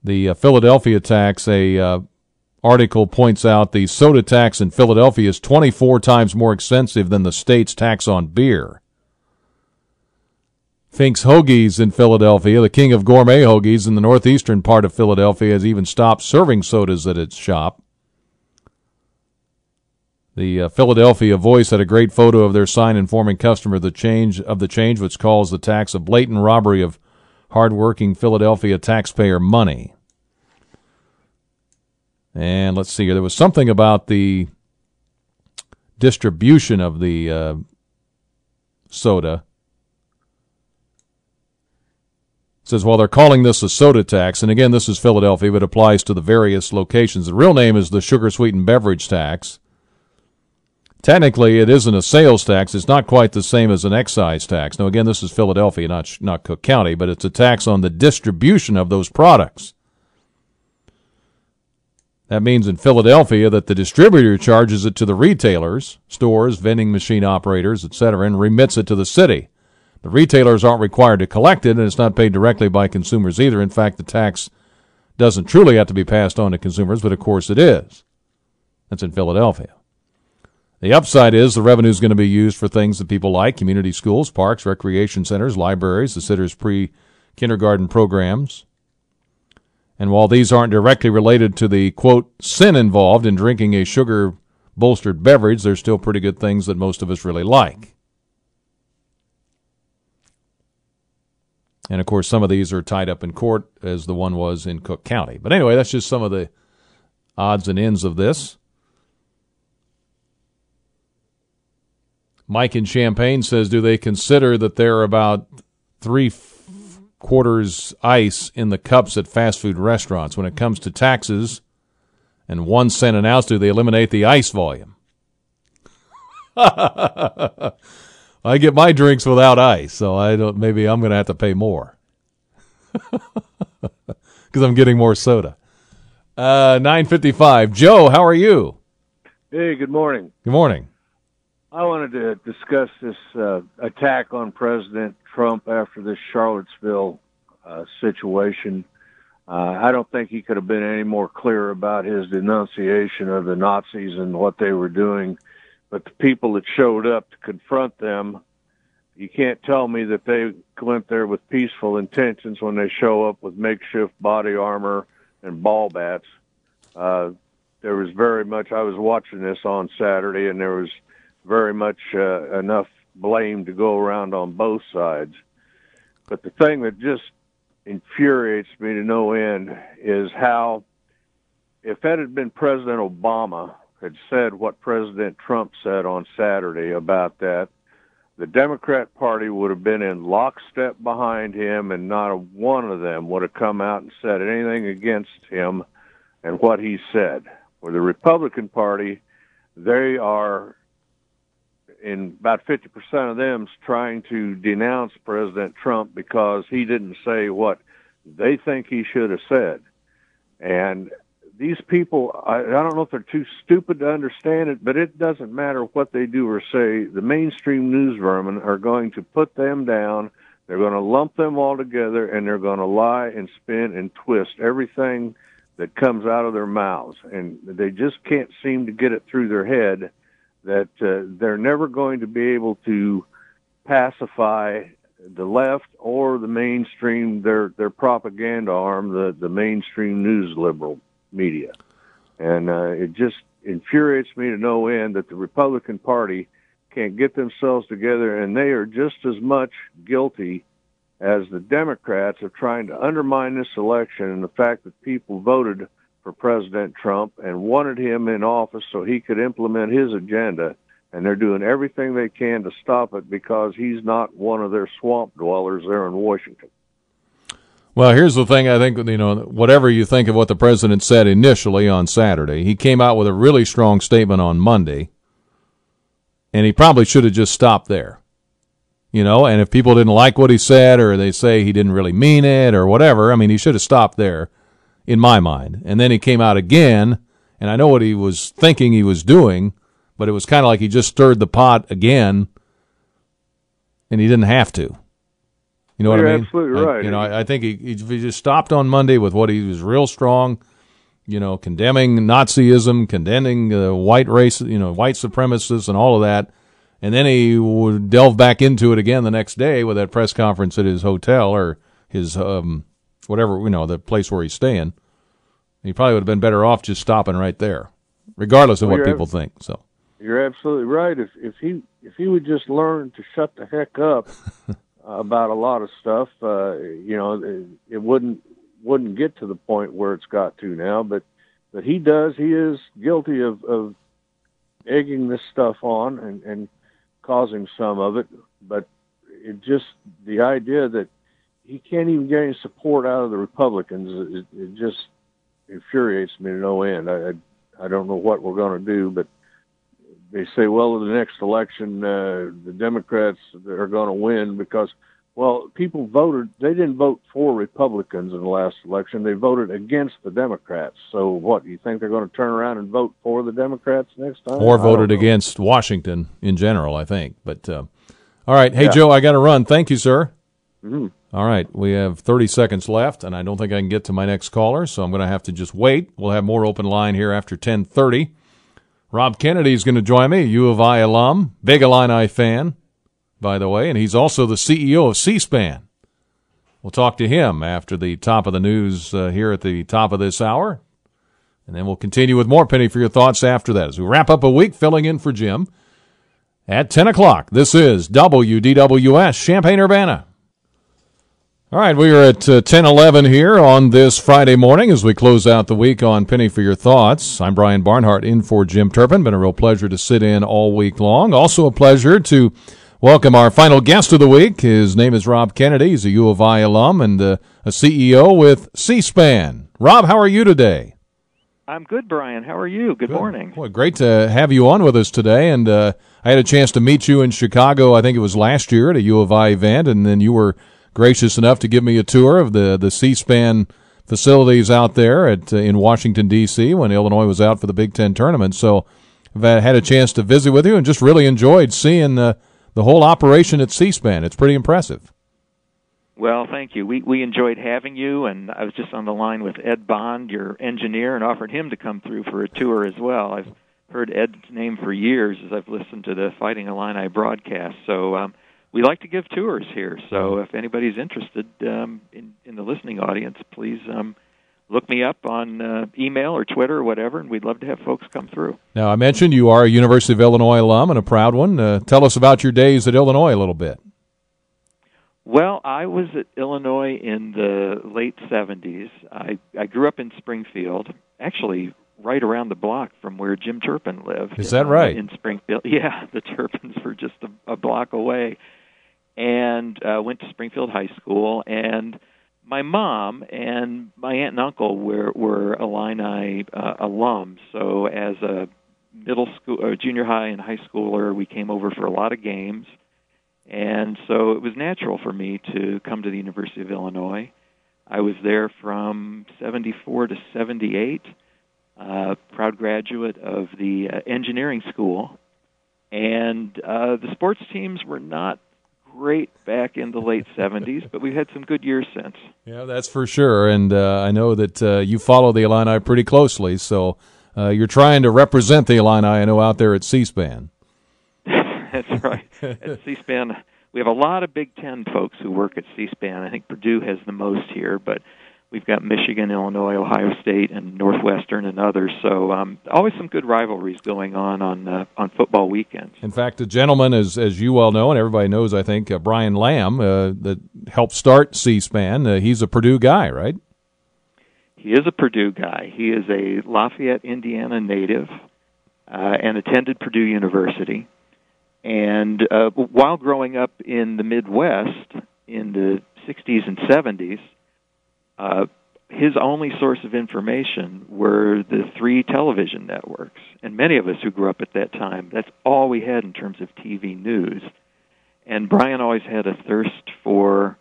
The uh, Philadelphia tax, a uh, article points out the soda tax in Philadelphia is 24 times more expensive than the state's tax on beer. Fink's Hoagies in Philadelphia, the king of gourmet hoagies in the northeastern part of Philadelphia, has even stopped serving sodas at its shop. The uh, Philadelphia Voice had a great photo of their sign informing customer the change of the change, which calls the tax a blatant robbery of hardworking Philadelphia taxpayer money. And let's see here. There was something about the distribution of the uh, soda. It says, well, they're calling this a soda tax, and again, this is Philadelphia, but applies to the various locations. The real name is the sugar sweetened beverage tax. Technically, it isn't a sales tax. It's not quite the same as an excise tax. Now, again, this is Philadelphia, not not Cook County, but it's a tax on the distribution of those products. That means in Philadelphia that the distributor charges it to the retailers, stores, vending machine operators, etc., and remits it to the city. The retailers aren't required to collect it, and it's not paid directly by consumers either. In fact, the tax doesn't truly have to be passed on to consumers, but of course it is. That's in Philadelphia. The upside is the revenue is going to be used for things that people like community schools, parks, recreation centers, libraries, the sitters pre kindergarten programs. And while these aren't directly related to the quote sin involved in drinking a sugar bolstered beverage, they're still pretty good things that most of us really like. And of course, some of these are tied up in court, as the one was in Cook County. But anyway, that's just some of the odds and ends of this. Mike in Champaign says, do they consider that there are about three f- quarters ice in the cups at fast food restaurants? When it comes to taxes and one cent an ounce, do they eliminate the ice volume? I get my drinks without ice, so I don't. Maybe I'm going to have to pay more because I'm getting more soda. Uh, Nine fifty-five. Joe, how are you? Hey, good morning. Good morning. I wanted to discuss this uh, attack on President Trump after this Charlottesville uh, situation. Uh, I don't think he could have been any more clear about his denunciation of the Nazis and what they were doing. But the people that showed up to confront them, you can't tell me that they went there with peaceful intentions when they show up with makeshift body armor and ball bats. Uh, there was very much, I was watching this on Saturday, and there was very much uh, enough blame to go around on both sides. But the thing that just infuriates me to no end is how, if that had been President Obama had said what President Trump said on Saturday about that, the Democrat Party would have been in lockstep behind him, and not a one of them would have come out and said anything against him and what he said. For the Republican Party, they are in about 50% of them trying to denounce President Trump because he didn't say what they think he should have said. And these people, I, I don't know if they're too stupid to understand it, but it doesn't matter what they do or say. The mainstream news vermin are going to put them down. They're going to lump them all together and they're going to lie and spin and twist everything that comes out of their mouths. And they just can't seem to get it through their head that uh, they're never going to be able to pacify the left or the mainstream their their propaganda arm the the mainstream news liberal media. And uh, it just infuriates me to no end that the Republican Party can't get themselves together and they are just as much guilty as the Democrats of trying to undermine this election and the fact that people voted for President Trump and wanted him in office so he could implement his agenda. And they're doing everything they can to stop it because he's not one of their swamp dwellers there in Washington. Well, here's the thing. I think you know whatever you think of what the president said initially on Saturday, he came out with a really strong statement on Monday, and he probably should have just stopped there. You know, and if people didn't like what he said or they say he didn't really mean it or whatever, I mean, he should have stopped there in my mind. And then he came out again, and I know what he was thinking he was doing, but it was kind of like he just stirred the pot again, and he didn't have to. You know Well, what I mean? absolutely I- right. you know, I, I think he, he he just stopped on Monday with what he was real strong, you know, condemning Nazism, condemning uh, white race, you know, white supremacists, and all of that. And then he would delve back into it again the next day with that press conference at his hotel or his um, whatever you know the place where he's staying. He probably would have been better off just stopping right there, regardless of Well, what people think. So You're absolutely right. If if he if he would just learn to shut the heck up about a lot of stuff, uh, you know, it, it wouldn't wouldn't get to the point where it's got to now. But but he does. He is guilty of of egging this stuff on and and causing some of it. But it just the idea that he can't even get any support out of the Republicans, it, it just infuriates me to no end. I I, don't know what we're going to do, but they say, well, in the next election, uh, the Democrats are going to win because, well, people voted. They didn't vote for Republicans in the last election. They voted against the Democrats. So, what you think they're going to turn around and vote for the Democrats next time? or voted against Washington in general, I think. But uh, all right, hey Yeah. Joe, I got to run. Thank you, sir. Mhm. All right, we have 30 seconds left, and I don't think I can get to my next caller, so I'm going to have to just wait. We'll have more open line here after 10:30. Rob Kennedy is going to join me, U of I alum, big Illini fan, by the way, and he's also the CEO of C-SPAN. We'll talk to him after the top of the news uh, here at the top of this hour, and then we'll continue with more Penny for your thoughts after that as we wrap up a week filling in for Jim at 10 o'clock. This is WDWS Champaign Urbana. All right, we are at uh, 1011 here on this Friday morning as we close out the week on Penny for Your Thoughts. I'm Brian Barnhart in for Jim Turpin. Been a real pleasure to sit in all week long. Also a pleasure to welcome our final guest of the week. His name is Rob Kennedy. He's a U of I alum and uh, a CEO with C-SPAN. Rob, how are you today? I'm good, Brian. How are you? Good, morning. Boy, great to have you on with us today. And uh, I had a chance to meet you in Chicago. I think it was last year at a U of I event, and then you were gracious enough to give me a tour of the the C-SPAN facilities out there at uh, in Washington D.C. when Illinois was out for the Big Ten tournament. So I've had a chance to visit with you and just really enjoyed seeing the the whole operation at C-SPAN. It's pretty impressive. Well, thank you. We we enjoyed having you, and I was just on the line with Ed Bond, your engineer, and offered him to come through for a tour as well. I've heard Ed's name for years as I've listened to the Fighting Illini broadcast. So um, we like to give tours here. So if anybody's interested um, in in the listening audience, please um, look me up on uh, email or Twitter or whatever, and we'd love to have folks come through. Now I mentioned you are a University of Illinois alum and a proud one. Uh, tell us about your days at Illinois a little bit. Well, I was at Illinois in the late 70s. I I grew up in Springfield, actually right around the block from where Jim Turpin lived. Is that right? In Springfield. Yeah, the Turpins were just a, a block away. And uh went to Springfield High School and my mom and my aunt and uncle were were Illini uh, alums. So as a middle school or junior high and high schooler, we came over for a lot of games. And so it was natural for me to come to the University of Illinois. I was there from 74 to 78, uh, proud graduate of the uh, engineering school. And uh, the sports teams were not great back in the late 70s, but we've had some good years since. Yeah, that's for sure. And uh, I know that uh, you follow the Illini pretty closely, so uh, you're trying to represent the Illini, I know, out there at C-SPAN. That's right. At C-SPAN, we have a lot of Big Ten folks who work at C-SPAN. I think Purdue has the most here, but we've got Michigan, Illinois, Ohio State, and Northwestern, and others. So um, always some good rivalries going on on uh, on football weekends. In fact, a gentleman, as as you well know, and everybody knows, I think, uh, Brian Lamb, uh, that helped start C-SPAN. Uh, he's a Purdue guy, right? He is a Purdue guy. He is a Lafayette, Indiana native, uh, and attended Purdue University. And uh, while growing up in the Midwest in the 60s and 70s, uh, his only source of information were the three television networks. And many of us who grew up at that time, that's all we had in terms of TV news. And Brian always had a thirst for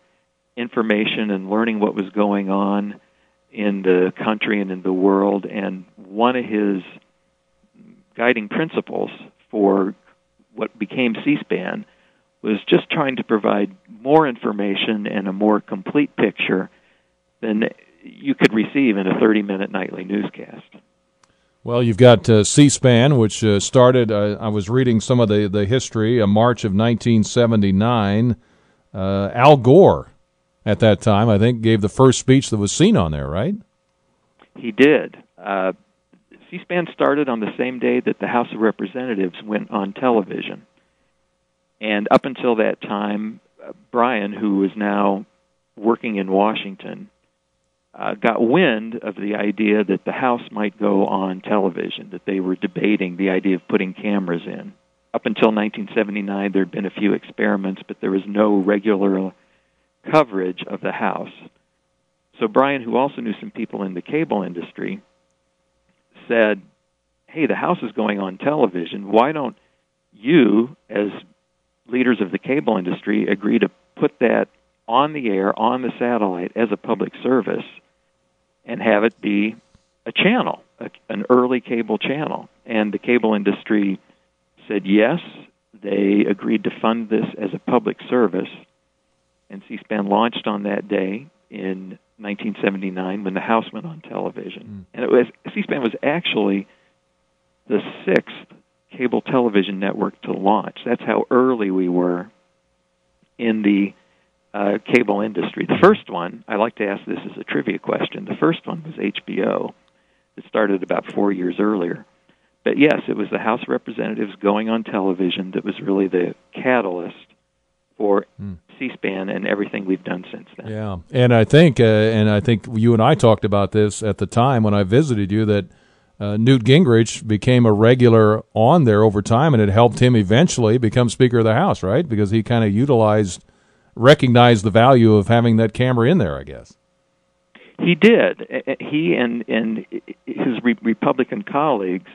information and learning what was going on in the country and in the world. And one of his guiding principles for what became C SPAN was just trying to provide more information and a more complete picture than you could receive in a 30 minute nightly newscast. Well, you've got uh, C-SPAN, which uh, started. Uh, I was reading some of the the history. Uh, March of 1979. Uh, Al Gore, at that time, I think, gave the first speech that was seen on there. Right? He did. Uh, C-SPAN started on the same day that the House of Representatives went on television, and up until that time, Brian, who is now working in Washington, uh, got wind of the idea that the House might go on television, that they were debating the idea of putting cameras in. Up until 1979, there had been a few experiments, but there was no regular coverage of the House. So Brian, who also knew some people in the cable industry, said, Hey, the House is going on television. Why don't you, as leaders of the cable industry, agree to put that on the air, on the satellite, as a public service? And have it be a channel, a, an early cable channel. And the cable industry said yes. They agreed to fund this as a public service. And C SPAN launched on that day in 1979 when the House went on television. Mm. And it was C SPAN was actually the sixth cable television network to launch. That's how early we were in the uh, cable industry. The first one, I like to ask this as a trivia question. The first one was HBO. It started about four years earlier. But yes, it was the House of Representatives going on television that was really the catalyst for mm. C-SPAN and everything we've done since then. Yeah, and I think, uh, and I think you and I talked about this at the time when I visited you that uh, Newt Gingrich became a regular on there over time, and it helped him eventually become Speaker of the House, right? Because he kind of utilized recognize the value of having that camera in there, I guess. He did. He and and his re- Republican colleagues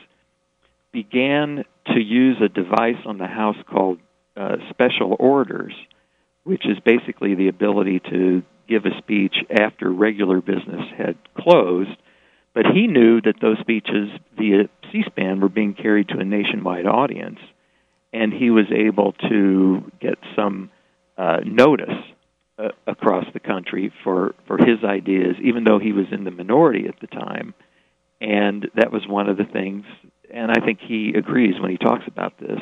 began to use a device on the House called uh, special orders, which is basically the ability to give a speech after regular business had closed. But he knew that those speeches via C-SPAN were being carried to a nationwide audience, and he was able to get some uh, notice uh, across the country for for his ideas, even though he was in the minority at the time. And that was one of the things, and I think he agrees when he talks about this.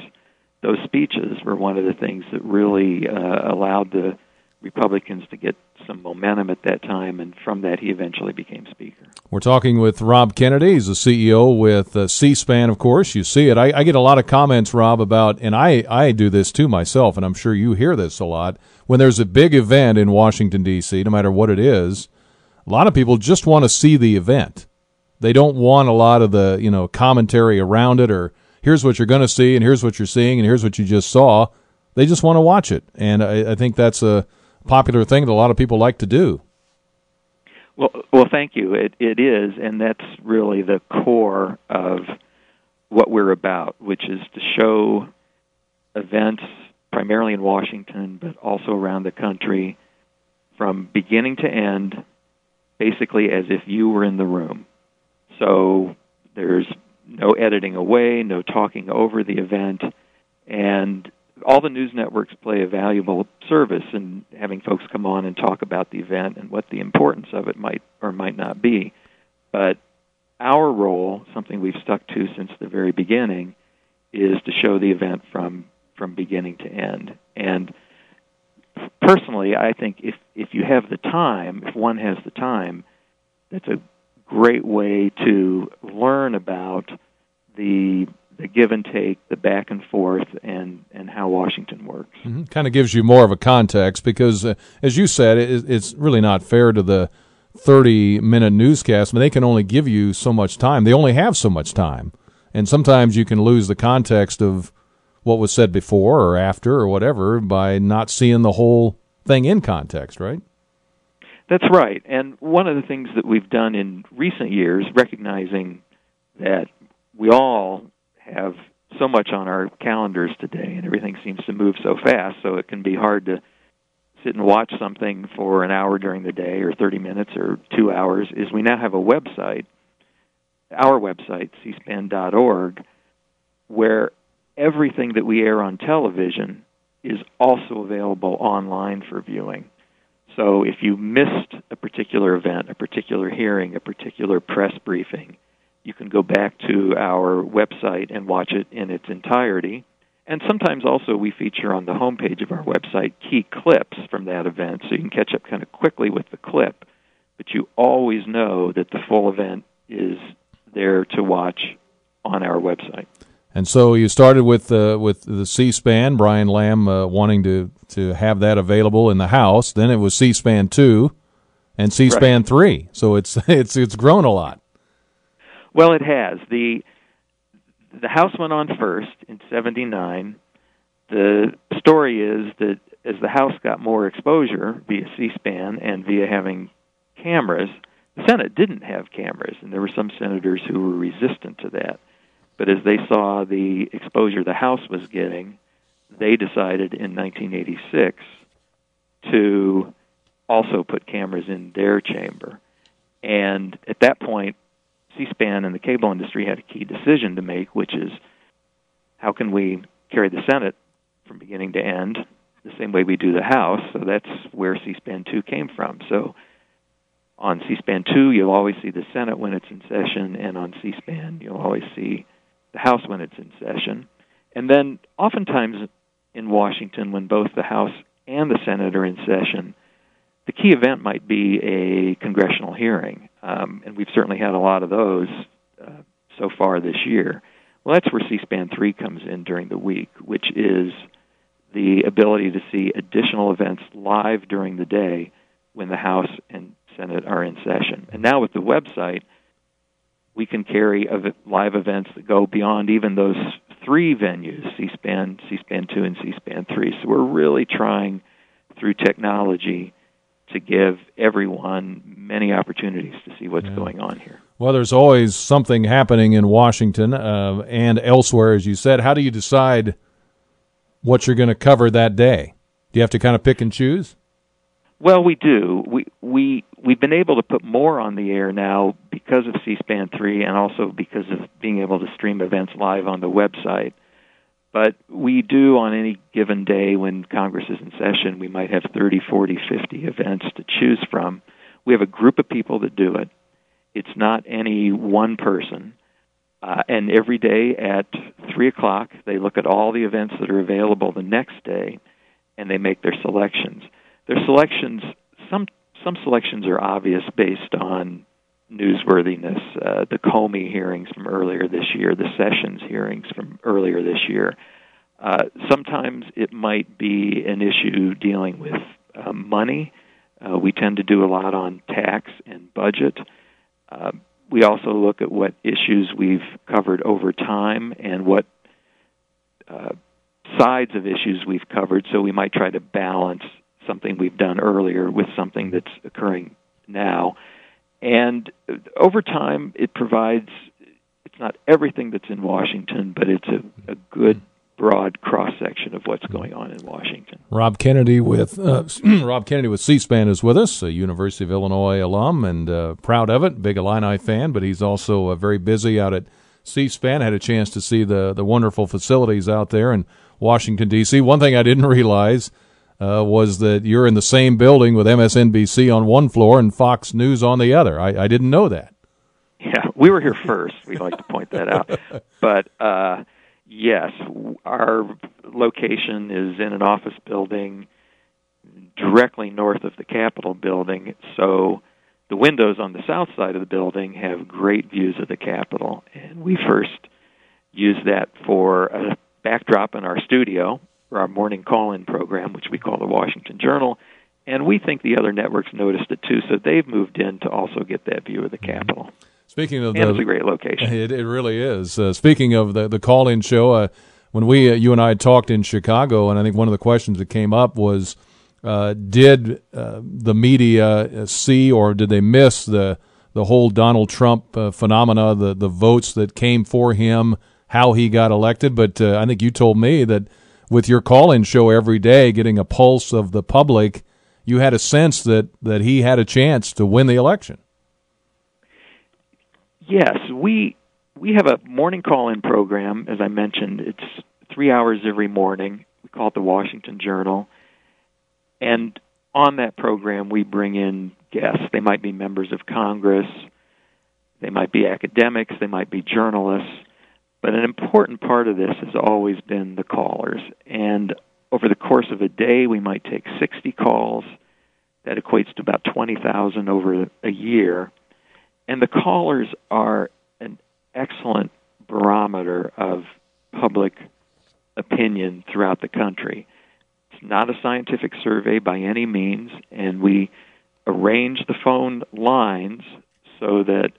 Those speeches were one of the things that really uh, allowed the Republicans to get some momentum at that time, and from that, he eventually became Speaker. We're talking with Rob Kennedy. He's the CEO with uh, C-SPAN, of course. You see it. I, I, get a lot of comments, Rob, about, and I, I do this too myself, and I'm sure you hear this a lot. When there's a big event in Washington, D.C., no matter what it is, a lot of people just want to see the event. They don't want a lot of the, you know, commentary around it or here's what you're going to see and here's what you're seeing and here's what you just saw. They just want to watch it. And I, I think that's a – popular thing that a lot of people like to do. Well, well, thank you. It it is, and that's really the core of what we're about, which is to show events primarily in Washington, but also around the country, from beginning to end, basically as if you were in the room. So there's no editing away, no talking over the event, and all the news networks play a valuable service in having folks come on and talk about the event and what the importance of it might or might not be. But our role, something we've stuck to since the very beginning, is to show the event from from beginning to end. And personally, I think if if you have the time, if one has the time, that's a great way to learn about the the give and take, the back and forth, and and how Washington works. Mm-hmm. Kind of gives you more of a context because, uh, as you said, it, it's really not fair to the thirty minute newscast. I mean, they can only give you so much time. They only have so much time, and sometimes you can lose the context of what was said before or after or whatever by not seeing the whole thing in context, right? That's right. And one of the things that we've done in recent years, recognizing that we all have so much on our calendars today, and everything seems to move so fast, so it can be hard to sit and watch something for an hour during the day or 30 minutes or two hours is we now have a website, our website, cspan.org, where everything that we air on television is also available online for viewing. So if you missed a particular event, a particular hearing, a particular press briefing, you can go back to our website and watch it in its entirety. And sometimes also we feature on the homepage of our website key clips from that event so you can catch up kind of quickly with the clip, but you always know that the full event is there to watch on our website. And so you started with uh, with the C-SPAN, Brian Lamb uh, wanting to to have that available in the house. Then it was C-SPAN two, and C-SPAN right. three. So it's it's it's grown a lot. Well, it has the the house went on first in '79. The story is that as the house got more exposure via C-SPAN and via having cameras, the Senate didn't have cameras, and there were some senators who were resistant to that. But as they saw the exposure the House was getting, they decided in 1986 to also put cameras in their chamber. And at that point, C SPAN and the cable industry had a key decision to make, which is how can we carry the Senate from beginning to end the same way we do the House? So that's where C SPAN 2 came from. So on C SPAN 2, you'll always see the Senate when it's in session, and on C SPAN, you'll always see the House when it's in session. And then, oftentimes in Washington, when both the House and the Senate are in session, the key event might be a congressional hearing. Um, and we've certainly had a lot of those uh, so far this year. Well, that's where C SPAN 3 comes in during the week, which is the ability to see additional events live during the day when the House and Senate are in session. And now with the website, we can carry live events that go beyond even those three venues C-SPAN, C-SPAN 2, and C-SPAN 3. So we're really trying through technology to give everyone many opportunities to see what's yeah. going on here. Well, there's always something happening in Washington uh, and elsewhere, as you said. How do you decide what you're going to cover that day? Do you have to kind of pick and choose? Well, we do. We we we've been able to put more on the air now because of C-SPAN 3 and also because of being able to stream events live on the website. But we do on any given day when Congress is in session, we might have 30, 40, 50 events to choose from. We have a group of people that do it. It's not any one person. Uh, and every day at 3 o'clock, they look at all the events that are available the next day and they make their selections their selections some some selections are obvious based on newsworthiness. Uh, the Comey hearings from earlier this year, the Sessions hearings from earlier this year. Uh, sometimes it might be an issue dealing with uh, money. Uh, we tend to do a lot on tax and budget. Uh, we also look at what issues we've covered over time and what uh, sides of issues we've covered, so we might try to balance something we've done earlier with something that's occurring now. And over time, it provides, it's not everything that's in Washington, but it's a, a good broad cross section of what's going on in Washington. Rob Kennedy with uh, Rob Kennedy with C-SPAN is with us, a University of Illinois alum and uh, proud of it, big Illini fan, but he's also uh, very busy out at C-SPAN. Had a chance to see the the wonderful facilities out there in Washington D.C. One thing I didn't realize uh, was that you're in the same building with MSNBC on one floor and Fox News on the other. I, I didn't know that. Yeah, we were here first. We'd like to point that out. But uh, yes, our location is in an office building directly north of the Capitol building. So the windows on the south side of the building have great views of the Capitol. And we first used that for a backdrop in our studio for our morning call-in program, which we call the Washington Journal. And we think the other networks noticed it too, so they've moved in to also get that view of the. Capitol. Speaking of and the, it's a great location. It, it really is. Uh, speaking of the the call-in show, uh, when we uh, you and I talked in Chicago, and I think one of the questions that came up was, uh, did uh, the media see or did they miss the the whole Donald Trump uh, phenomena, the the votes that came for him how he got elected, but uh, I think you told me that with your call-in show every day, getting a pulse of the public, you had a sense that that he had a chance to win the election. Yes, we we have a morning call-in program. As I mentioned, it's three hours every morning. We call it the Washington Journal, and on that program, we bring in guests. They might be members of Congress, they might be academics, they might be journalists. But an important part of this has always been the callers. And over the course of a day, we might take 60 calls. That equates to about 20,000 over a year. And the callers are an excellent barometer of public opinion throughout the country. It's not a scientific survey by any means, and we arrange the phone lines so that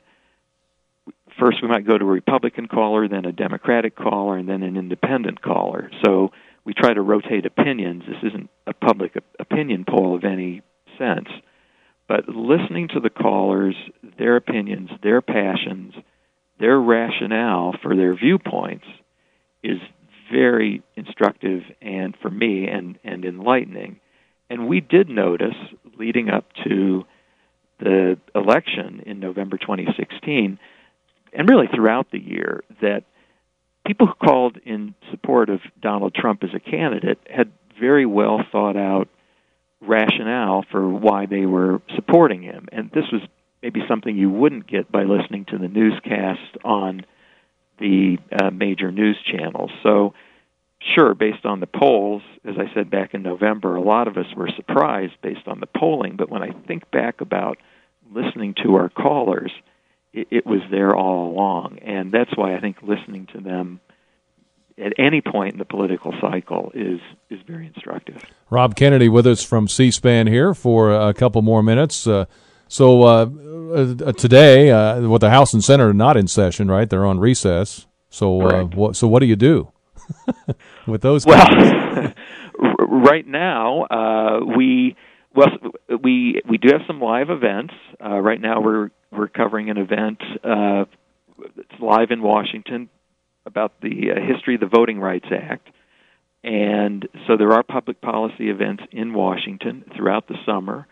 first we might go to a Republican caller, then a Democratic caller, and then an independent caller. So we try to rotate opinions. This isn't a public opinion poll of any sense, but listening to the callers, their opinions, their passions, their rationale for their viewpoints is very instructive and for me and, and enlightening. And we did notice leading up to the election in November 2016 and really throughout the year that people who called in support of Donald Trump as a candidate had very well thought out rationale for why they were supporting him. And this was maybe something you wouldn't get by listening to the newscast on the uh, major news channels. So, sure, based on the polls, as I said back in November, a lot of us were surprised based on the polling. But when I think back about listening to our callers, it, it was there all along, and that's why I think listening to them at any point in the political cycle is is very instructive. Rob Kennedy with us from C-SPAN here for a couple more minutes. Uh, so uh, uh, today, uh, what the House and Senate are not in session, right? They're on recess. So, uh, what, so what do you do with those? Well, right now uh, we well we we do have some live events. right now we're we're covering an event uh, that's live in Washington about the uh, history of the Voting Rights Act. And so there are public policy events in Washington throughout the summer.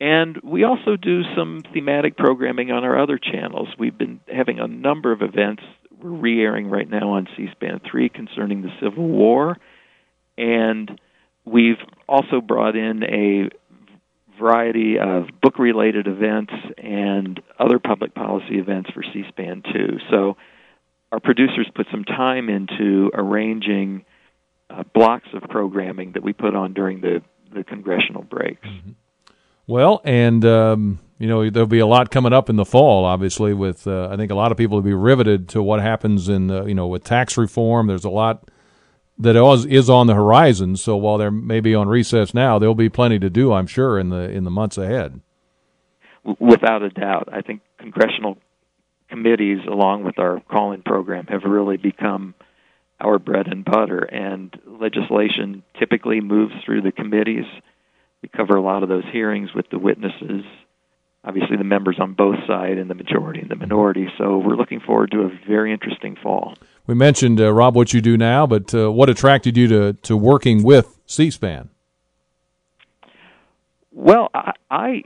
And we also do some thematic programming on our other channels. We've been having a number of events. We're re airing right now on C SPAN 3 concerning the Civil War. And we've also brought in a variety of book related events and other public policy events for C SPAN 2. So our producers put some time into arranging uh, blocks of programming that we put on during the, the congressional breaks. Mm-hmm. Well, and um, you know there'll be a lot coming up in the fall. Obviously, with uh, I think a lot of people will be riveted to what happens in uh, you know with tax reform. There's a lot that is on the horizon. So while they're maybe on recess now, there'll be plenty to do, I'm sure, in the in the months ahead. Without a doubt, I think congressional committees, along with our call-in program, have really become our bread and butter. And legislation typically moves through the committees. We cover a lot of those hearings with the witnesses, obviously the members on both sides, and the majority and the minority. So we're looking forward to a very interesting fall we mentioned uh, Rob what you do now, but uh, what attracted you to to working with C-SPAN? Well, I, I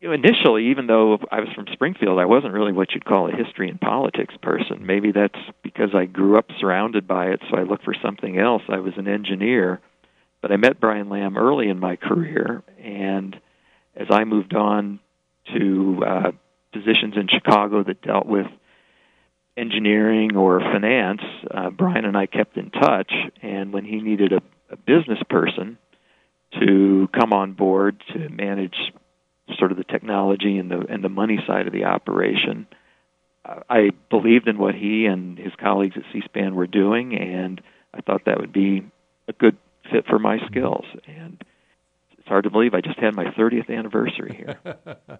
initially, even though I was from Springfield, I wasn't really what you'd call a history and politics person. Maybe that's because I grew up surrounded by it, so I looked for something else. I was an engineer, but I met Brian Lamb early in my career, and as I moved on to uh, positions in Chicago that dealt with engineering or finance, uh, Brian and I kept in touch. And when he needed a, a business person to come on board to manage sort of the technology and the and the money side of the operation, I believed in what he and his colleagues at C-SPAN were doing, and I thought that would be a good fit for my skills. And it's hard to believe I just had my 30th anniversary here.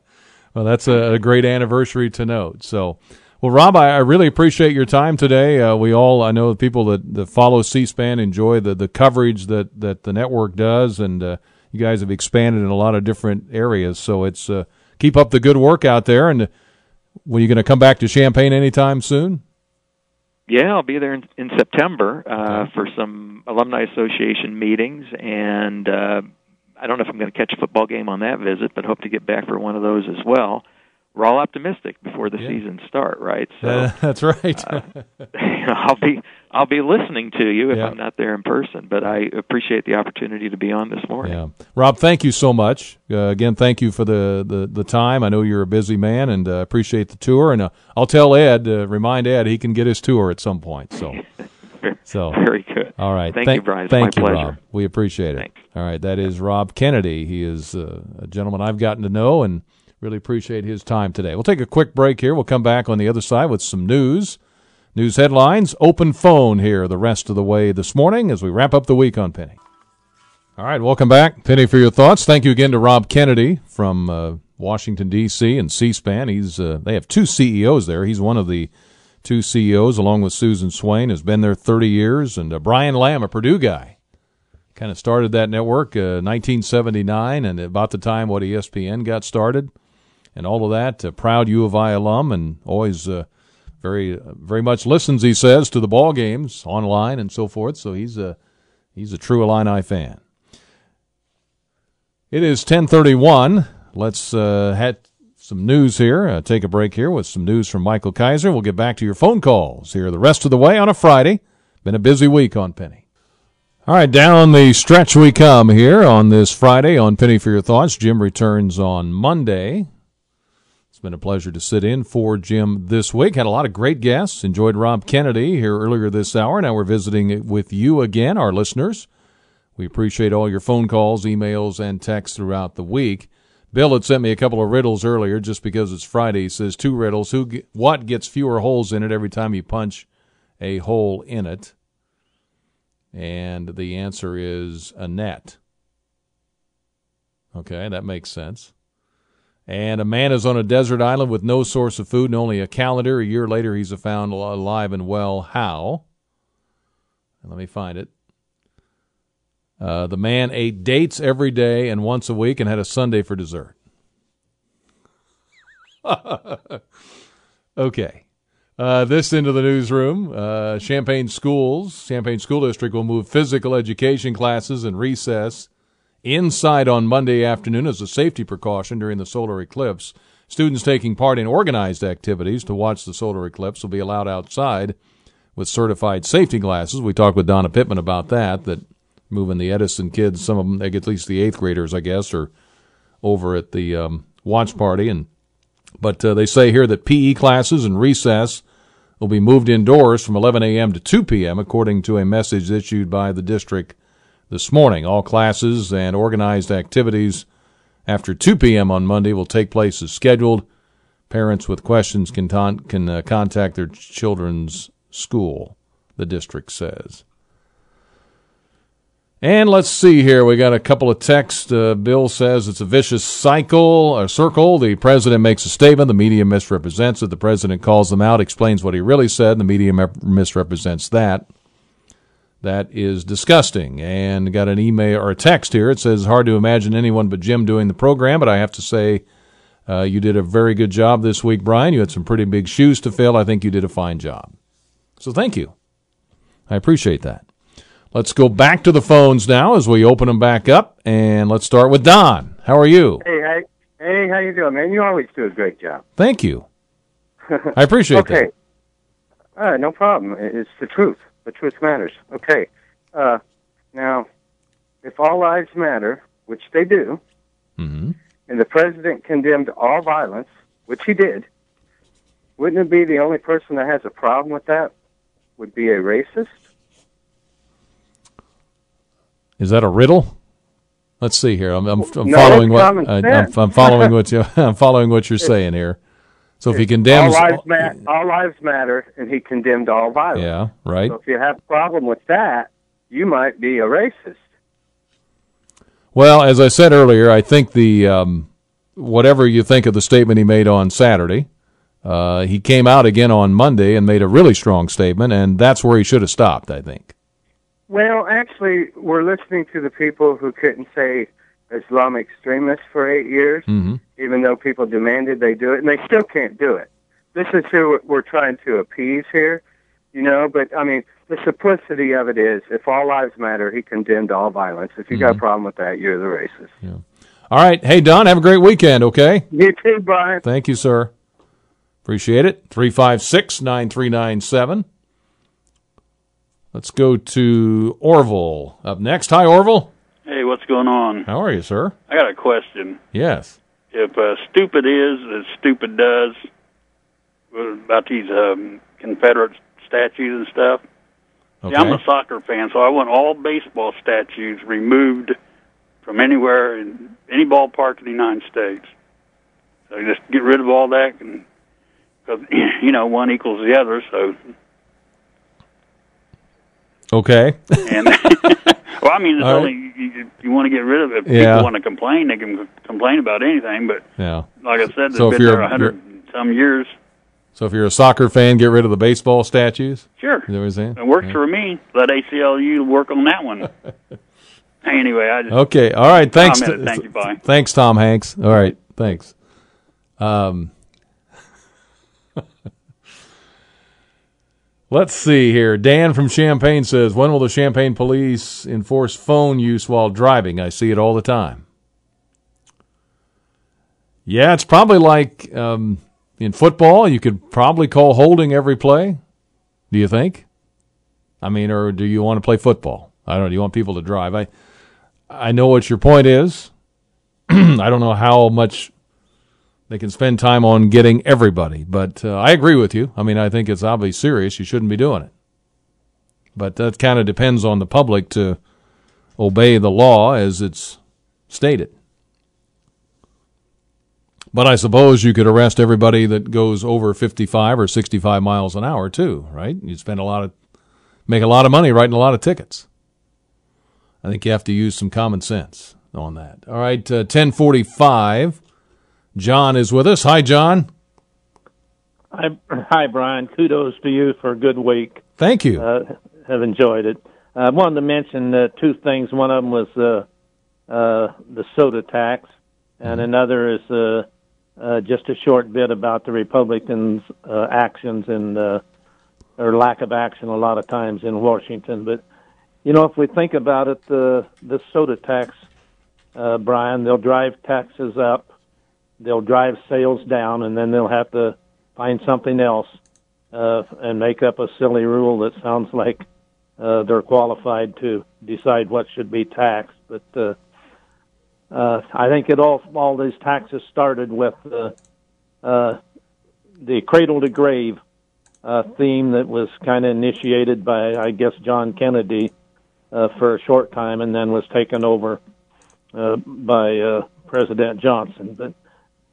well, that's a, a great anniversary to note. So. Well, Rob, I, I really appreciate your time today. Uh, we all, I know, the people that, that follow C-SPAN enjoy the, the coverage that, that the network does, and uh, you guys have expanded in a lot of different areas. So it's uh, keep up the good work out there. And were you going to come back to Champaign anytime soon? Yeah, I'll be there in, in September uh, for some alumni association meetings, and uh, I don't know if I'm going to catch a football game on that visit, but hope to get back for one of those as well. We're all optimistic before the Yeah. season start, right? So Uh, that's right. uh, I'll be I'll be listening to you if Yeah. I'm not there in person, but I appreciate the opportunity to be on this morning. Yeah, Rob, thank you so much. Uh, again, thank you for the, the, the time. I know you're a busy man, and uh, appreciate the tour. And uh, I'll tell Ed, uh, remind Ed, he can get his tour at some point. So, so Very good. all right. Thank Thank- you, Brian. It's Thank my you, pleasure. Rob. We appreciate it. All right, that is Rob Kennedy. He is uh, a gentleman I've gotten to know, and really appreciate his time today. We'll take a quick break here. We'll come back on the other side with some news. News headlines, open phone here the rest of the way this morning as we wrap up the week on Penny. All right, welcome back. Penny for your thoughts. Thank you again to Rob Kennedy from uh, Washington, D.C. and C-SPAN. He's uh, They have two CEOs there. He's one of the two CEOs, along with Susan Swain, has been there 30 years. And uh, Brian Lamb, a Purdue guy, kind of started that network uh, 1979, and about the time what ESPN got started and all of that. A proud U of I alum and always uh, very very much listens, he says, to the ball games online and so forth. So he's a he's a true Illini fan. It is 1031. Let's uh, have some news here. Uh, take a break here with some news from Michael Kaiser. We'll get back to your phone calls here the rest of the way on a Friday. Been a busy week on Penny. All right, down the stretch we come here on this Friday on Penny for Your Thoughts. Jim returns on Monday. Been a pleasure to sit in for Jim this week. Had a lot of great guests. Enjoyed Rob Kennedy here earlier this hour. Now we're visiting with you again, our listeners. We appreciate all your phone calls, emails, and texts throughout the week. Bill had sent me a couple of riddles earlier just because it's Friday. He says two riddles. Who, what gets fewer holes in it every time you punch a hole in it? And the answer is a net. Okay, that makes sense. And a man is on a desert island with no source of food and only a calendar. A year later, he's found alive and well. How? Let me find it. Uh, the man ate dates every day and once a week and had a Sunday for dessert. okay. Uh, this into the newsroom. Uh, Champaign Schools, Champaign School District will move physical education classes and recess inside on Monday afternoon as a safety precaution during the solar eclipse. Students taking part in organized activities to watch the solar eclipse will be allowed outside with certified safety glasses. We talked with Donna Pittman about that, that moving the Edison kids, some of them, at least the eighth graders, I guess, are over at the um, watch party. And But uh, they say here that PE classes and recess will be moved indoors from 11 a.m. to 2 p.m., according to a message issued by the district this morning. All classes and organized activities after 2 p.m. on Monday will take place as scheduled. Parents with questions can, can uh, contact their children's school, the district says. And let's see here. We got a couple of texts. Uh, Bill says it's a vicious cycle a circle. The president makes a statement. The media misrepresents it. The president calls them out, explains what he really said. The media misrepresents that. That is disgusting. And got an email or a text here. It says, hard to imagine anyone but Jim doing the program, but I have to say, uh, you did a very good job this week, Brian. You had some pretty big shoes to fill. I think you did a fine job. So thank you. I appreciate that. Let's go back to the phones now as we open them back up, and let's start with Don. How are you? Hey, hey, hey, how you doing, man? You always do a great job. Thank you. I appreciate it. okay. All right, no problem. It's the truth. The truth matters. Okay. Uh, now, if all lives matter, which they do, hmm and the president condemned all violence, which he did, wouldn't it be the only person that has a problem with that would be a racist? Is that a riddle? Let's see here. I'm, I'm, I'm following what I, I'm. I'm following what you I'm following what you're saying here. So if he condemns, all lives, ma- all lives matter, and he condemned all violence. yeah, right. So if you have a problem with that, you might be a racist. Well, as I said earlier, I think the um, whatever you think of the statement he made on Saturday, uh, he came out again on Monday and made a really strong statement, and that's where he should have stopped. I think. Well, actually, we're listening to the people who couldn't say Islamic extremists for eight years, Mhm. even though people demanded they do it, and they still can't do it. This is who we're trying to appease here. You know, but I mean, the simplicity of it is, if all lives matter, he condemned all violence. If you got a problem with that, you're the racist. All right. Hey, Don, have a great weekend, okay? You too, Brian. Thank you, sir. Appreciate it. 356 9397. Let's go to Orville up next. Hi, Orville. Hey, what's going on? How are you, sir? I got a question. Yes. If uh, stupid is as stupid does, about these um, Confederate statues and stuff? See, I'm a soccer fan, so I want all baseball statues removed from anywhere in any ballpark in the United States. So just get rid of all that, and because you know one equals the other. So Okay. and well, I mean, it's All only you, you, you want to get rid of it. If Yeah. people want to complain, they can complain about anything. But Yeah. like I said, they've So if been you're- there a hundred and some years. So if you're a soccer fan, get rid of the baseball statues? Sure. Is that what you're saying? It works Yeah. for me. Let ACLU work on that one. anyway, I just Okay. All right. Thanks. Thank you. Bye. Thanks, Tom Hanks. All right. Thanks. Um, let's see here. Dan from Champaign says, "When will the Champaign police enforce phone use while driving? I see it all the time." Yeah, it's probably like um, in football. You could probably call holding every play. Do you think? I mean, or do you want to play football? I don't know. Do you want people to drive? I I know what your point is. I don't know how much they can spend time on getting everybody, but uh, I agree with you. I mean, I think it's obviously serious. You shouldn't be doing it. But that kind of depends on the public to obey the law as it's stated. But I suppose you could arrest everybody that goes over 55 or 65 miles an hour too, right? You'd spend a lot of make a lot of money writing a lot of tickets. I think you have to use some common sense on that. All right, uh, 1045. John is with us. Hi, John. Hi, hi, Brian. Kudos to you for a good week. Thank you. Uh, have enjoyed it. I wanted to mention uh, two things. One of them was uh, uh, the soda tax, and another is uh, uh, just a short bit about the Republicans' uh, actions and uh, or lack of action a lot of times in Washington. But you know, if we think about it, the the soda tax, uh, Brian, they'll drive taxes up, they'll drive sales down, and then they'll have to find something else uh, and make up a silly rule that sounds like uh, they're qualified to decide what should be taxed. But uh, uh, I think it all all these taxes started with uh, uh, the cradle to grave uh, theme that was kind of initiated by I guess John Kennedy uh, for a short time, and then was taken over uh, by uh, President Johnson. But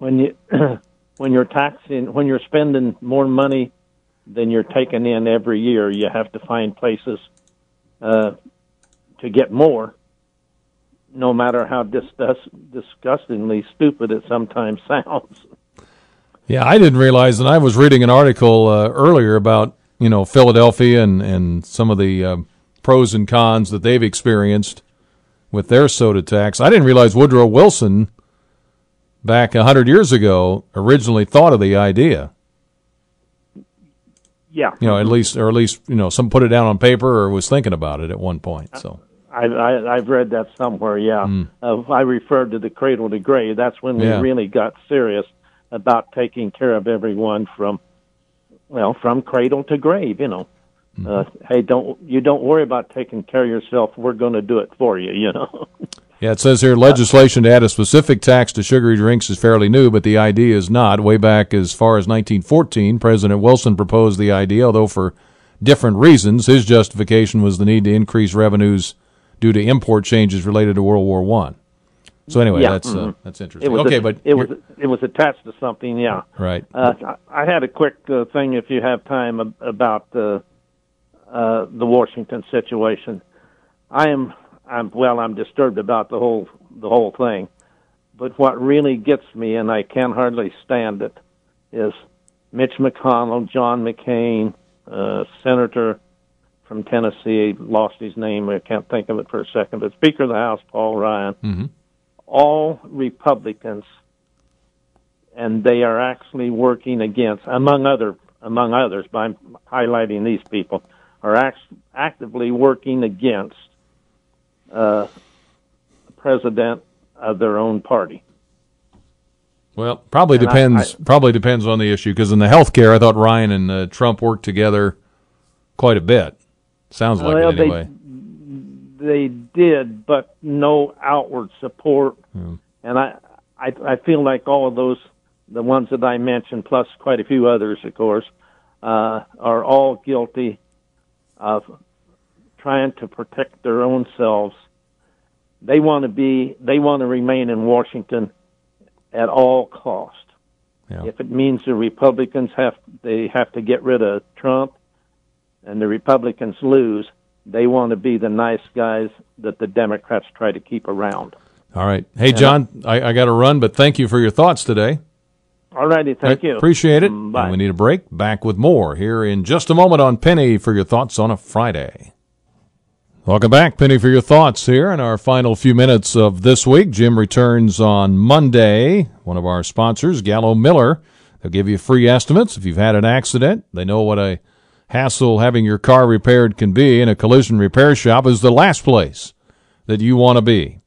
when you when you're taxing when you're spending more money than you're taking in every year, you have to find places uh, to get more, no matter how disgust, disgustingly stupid it sometimes sounds. Yeah, I didn't realize, and I was reading an article uh, earlier about you know Philadelphia and and some of the uh, pros and cons that they've experienced with their soda tax. I didn't realize Woodrow Wilson, back a hundred years ago, originally thought of the idea. Yeah, You know, at least or at least you know some put it down on paper or was thinking about it at one point. So I, I I've read that somewhere. Yeah, Mm. uh, I referred to the cradle to grave. That's when we Yeah. really got serious about taking care of everyone from, well, from cradle to grave. You know, Mm-hmm. uh, hey, don't you don't worry about taking care of yourself. We're going to do it for you. You know. Yeah, it says here legislation to add a specific tax to sugary drinks is fairly new, but the idea is not. Way back as far as 1914, President Wilson proposed the idea, although for different reasons. His justification was the need to increase revenues due to import changes related to World War One. So anyway, Yeah, that's uh, mhm. that's It interesting. Okay, a- but it was it was attached to something. Yeah. right. Uh, I had a quick uh, thing, if you have time, ab- about uh, uh, the Washington situation. I am, I'm well, I'm disturbed about the whole the whole thing. But what really gets me, and I can hardly stand it, is Mitch McConnell, John McCain, uh, Senator from Tennessee, lost his name. I can't think of it for a second. But Speaker of the House, Paul Ryan, Mhm. all Republicans and they are actually working against, among other among others, by highlighting these people, are act- actively working against uh, president of their own party. Well, probably And I- depends. probably depends on the issue. Because in the healthcare, I thought Ryan and uh, Trump worked together quite a bit. Sounds like Well, it they- anyway. They did, but no outward support. Hmm. And I, I, I feel like all of those, the ones that I mentioned, plus quite a few others, of course, uh, are all guilty of trying to protect their own selves. They want to be, they want to remain in Washington at all cost. Yeah. If it means the Republicans have, they have to get rid of Trump, and the Republicans lose, they want to be the nice guys that the Democrats try to keep around. All right. Hey, John, I, I got to run, but thank you for your thoughts today. All righty, thank right, you. Appreciate it. Mm, Bye. And we need a break. Back with more here in just a moment on Penny for your thoughts on a Friday. Welcome back, Penny, for your thoughts here in our final few minutes of this week. Jim returns on Monday. One of our sponsors, Gallo Miller. They'll give you free estimates if you've had an accident. They know what a hassle having your car repaired can be, and a collision repair shop is the last place that you want to be.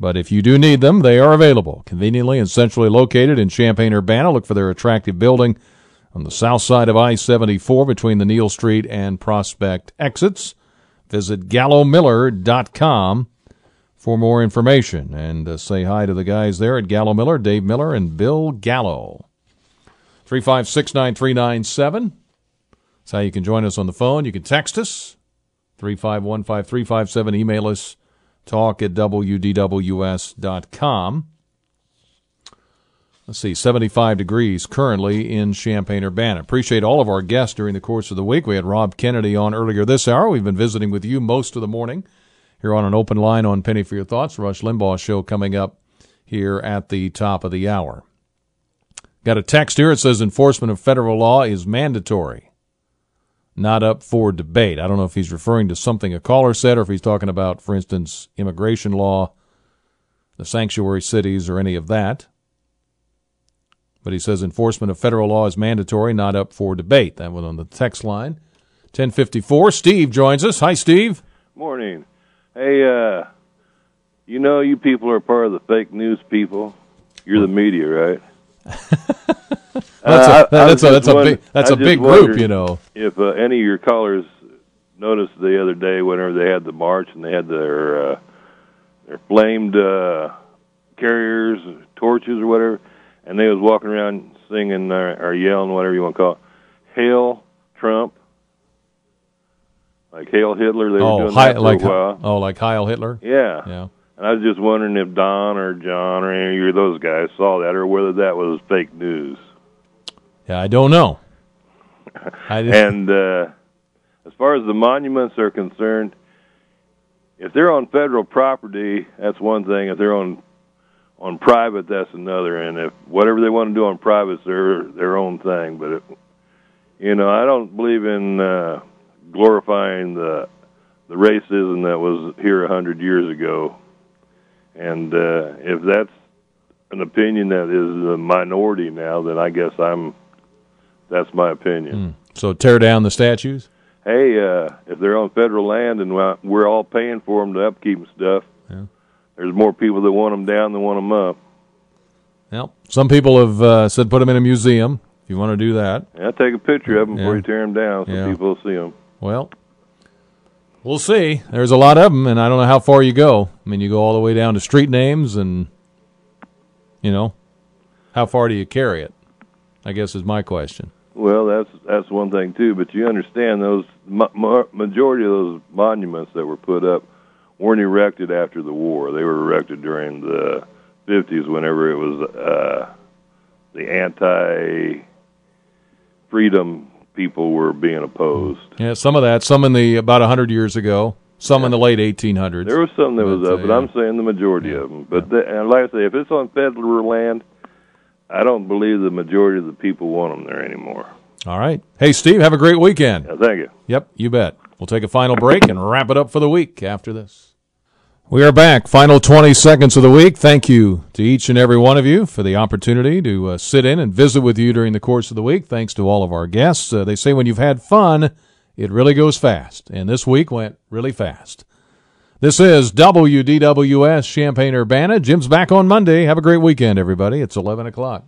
But if you do need them, they are available. Conveniently and centrally located in Champaign Urbana. Look for their attractive building on the south side of I 74 between the Neil Street and Prospect exits. Visit gallomiller.com for more information and uh, say hi to the guys there at Gallo Miller, Dave Miller, and Bill Gallo. 356 9397. That's how you can join us on the phone. You can text us 3515357. Email us talk at wdws.com. Let's see, 75 degrees currently in Champaign Urbana. Appreciate all of our guests during the course of the week. We had Rob Kennedy on earlier this hour. We've been visiting with you most of the morning here on an open line on Penny for Your Thoughts. Rush Limbaugh show coming up here at the top of the hour. Got a text here. It says enforcement of federal law is mandatory, not up for debate. I don't know if he's referring to something a caller said or if he's talking about, for instance, immigration law, the sanctuary cities, or any of that. But he says enforcement of federal law is mandatory, not up for debate. That one on the text line. 1054. Steve joins us. Hi, Steve. Morning. Hey, uh, you know, you people are part of the fake news people. You're the media, right? That's a- Uh, that's a- that's a big- that's a big group, you know. If uh, any of your callers noticed the other day, whenever they had the march and they had their uh, their flamed uh, carriers, torches, or whatever, and they was walking around singing or, or yelling, whatever you want to call it, "Hail Trump," like "Hail Hitler." They were oh, doing Hi- that for like a while. oh, like Heil Hitler. Yeah. Yeah. And I was just wondering if Don or John or any of those guys saw that, or whether that was fake news. Yeah, I don't know. I and uh, as far as the monuments are concerned, if they're on federal property, that's one thing. If they're on on private, that's another. And if whatever they want to do on private, is their their own thing. But if, you know, I don't believe in uh, glorifying the the racism that was here a hundred years ago. And uh, if that's an opinion that is a minority now, then I guess I'm. That's my opinion. So tear down the statues. Hey, uh, if they're on federal land and we're- we're all paying for them to upkeep and stuff, Yeah. There's more people that want them down than want them up. Well, some people have uh, said put them in a museum. If you want to do that, Yeah, take a picture of them before Yeah. you tear them down so Yeah. people will see them. well, we'll see. There's a lot of them, and I don't know how far you go. I mean, you go all the way down to street names, and you know, how far do you carry it? I guess is my question. Well, that's that's one thing too. But you understand those ma- ma- majority of those monuments that were put up weren't erected after the war. They were erected during the 50s, whenever it was uh, the anti-freedom people were being opposed. Yeah, some of that, some in the about hundred years ago, some in the late 1800s. There was some that was But, up, uh, but I'm saying the majority of them. But the, and like I say, if it's on federal land, I don't believe the majority of the people want them there anymore. All right. Hey, Steve, have a great weekend. Yeah, thank you. Yep, you bet. We'll take a final break and wrap it up for the week after this. We are back. Final 20 seconds of the week. Thank you to each and every one of you for the opportunity to uh, sit in and visit with you during the course of the week. Thanks to all of our guests. Uh, they say when you've had fun, it really goes fast. And this week went really fast. This is WDWS Champaign Urbana. Jim's back on Monday. Have a great weekend, everybody. It's 11 o'clock.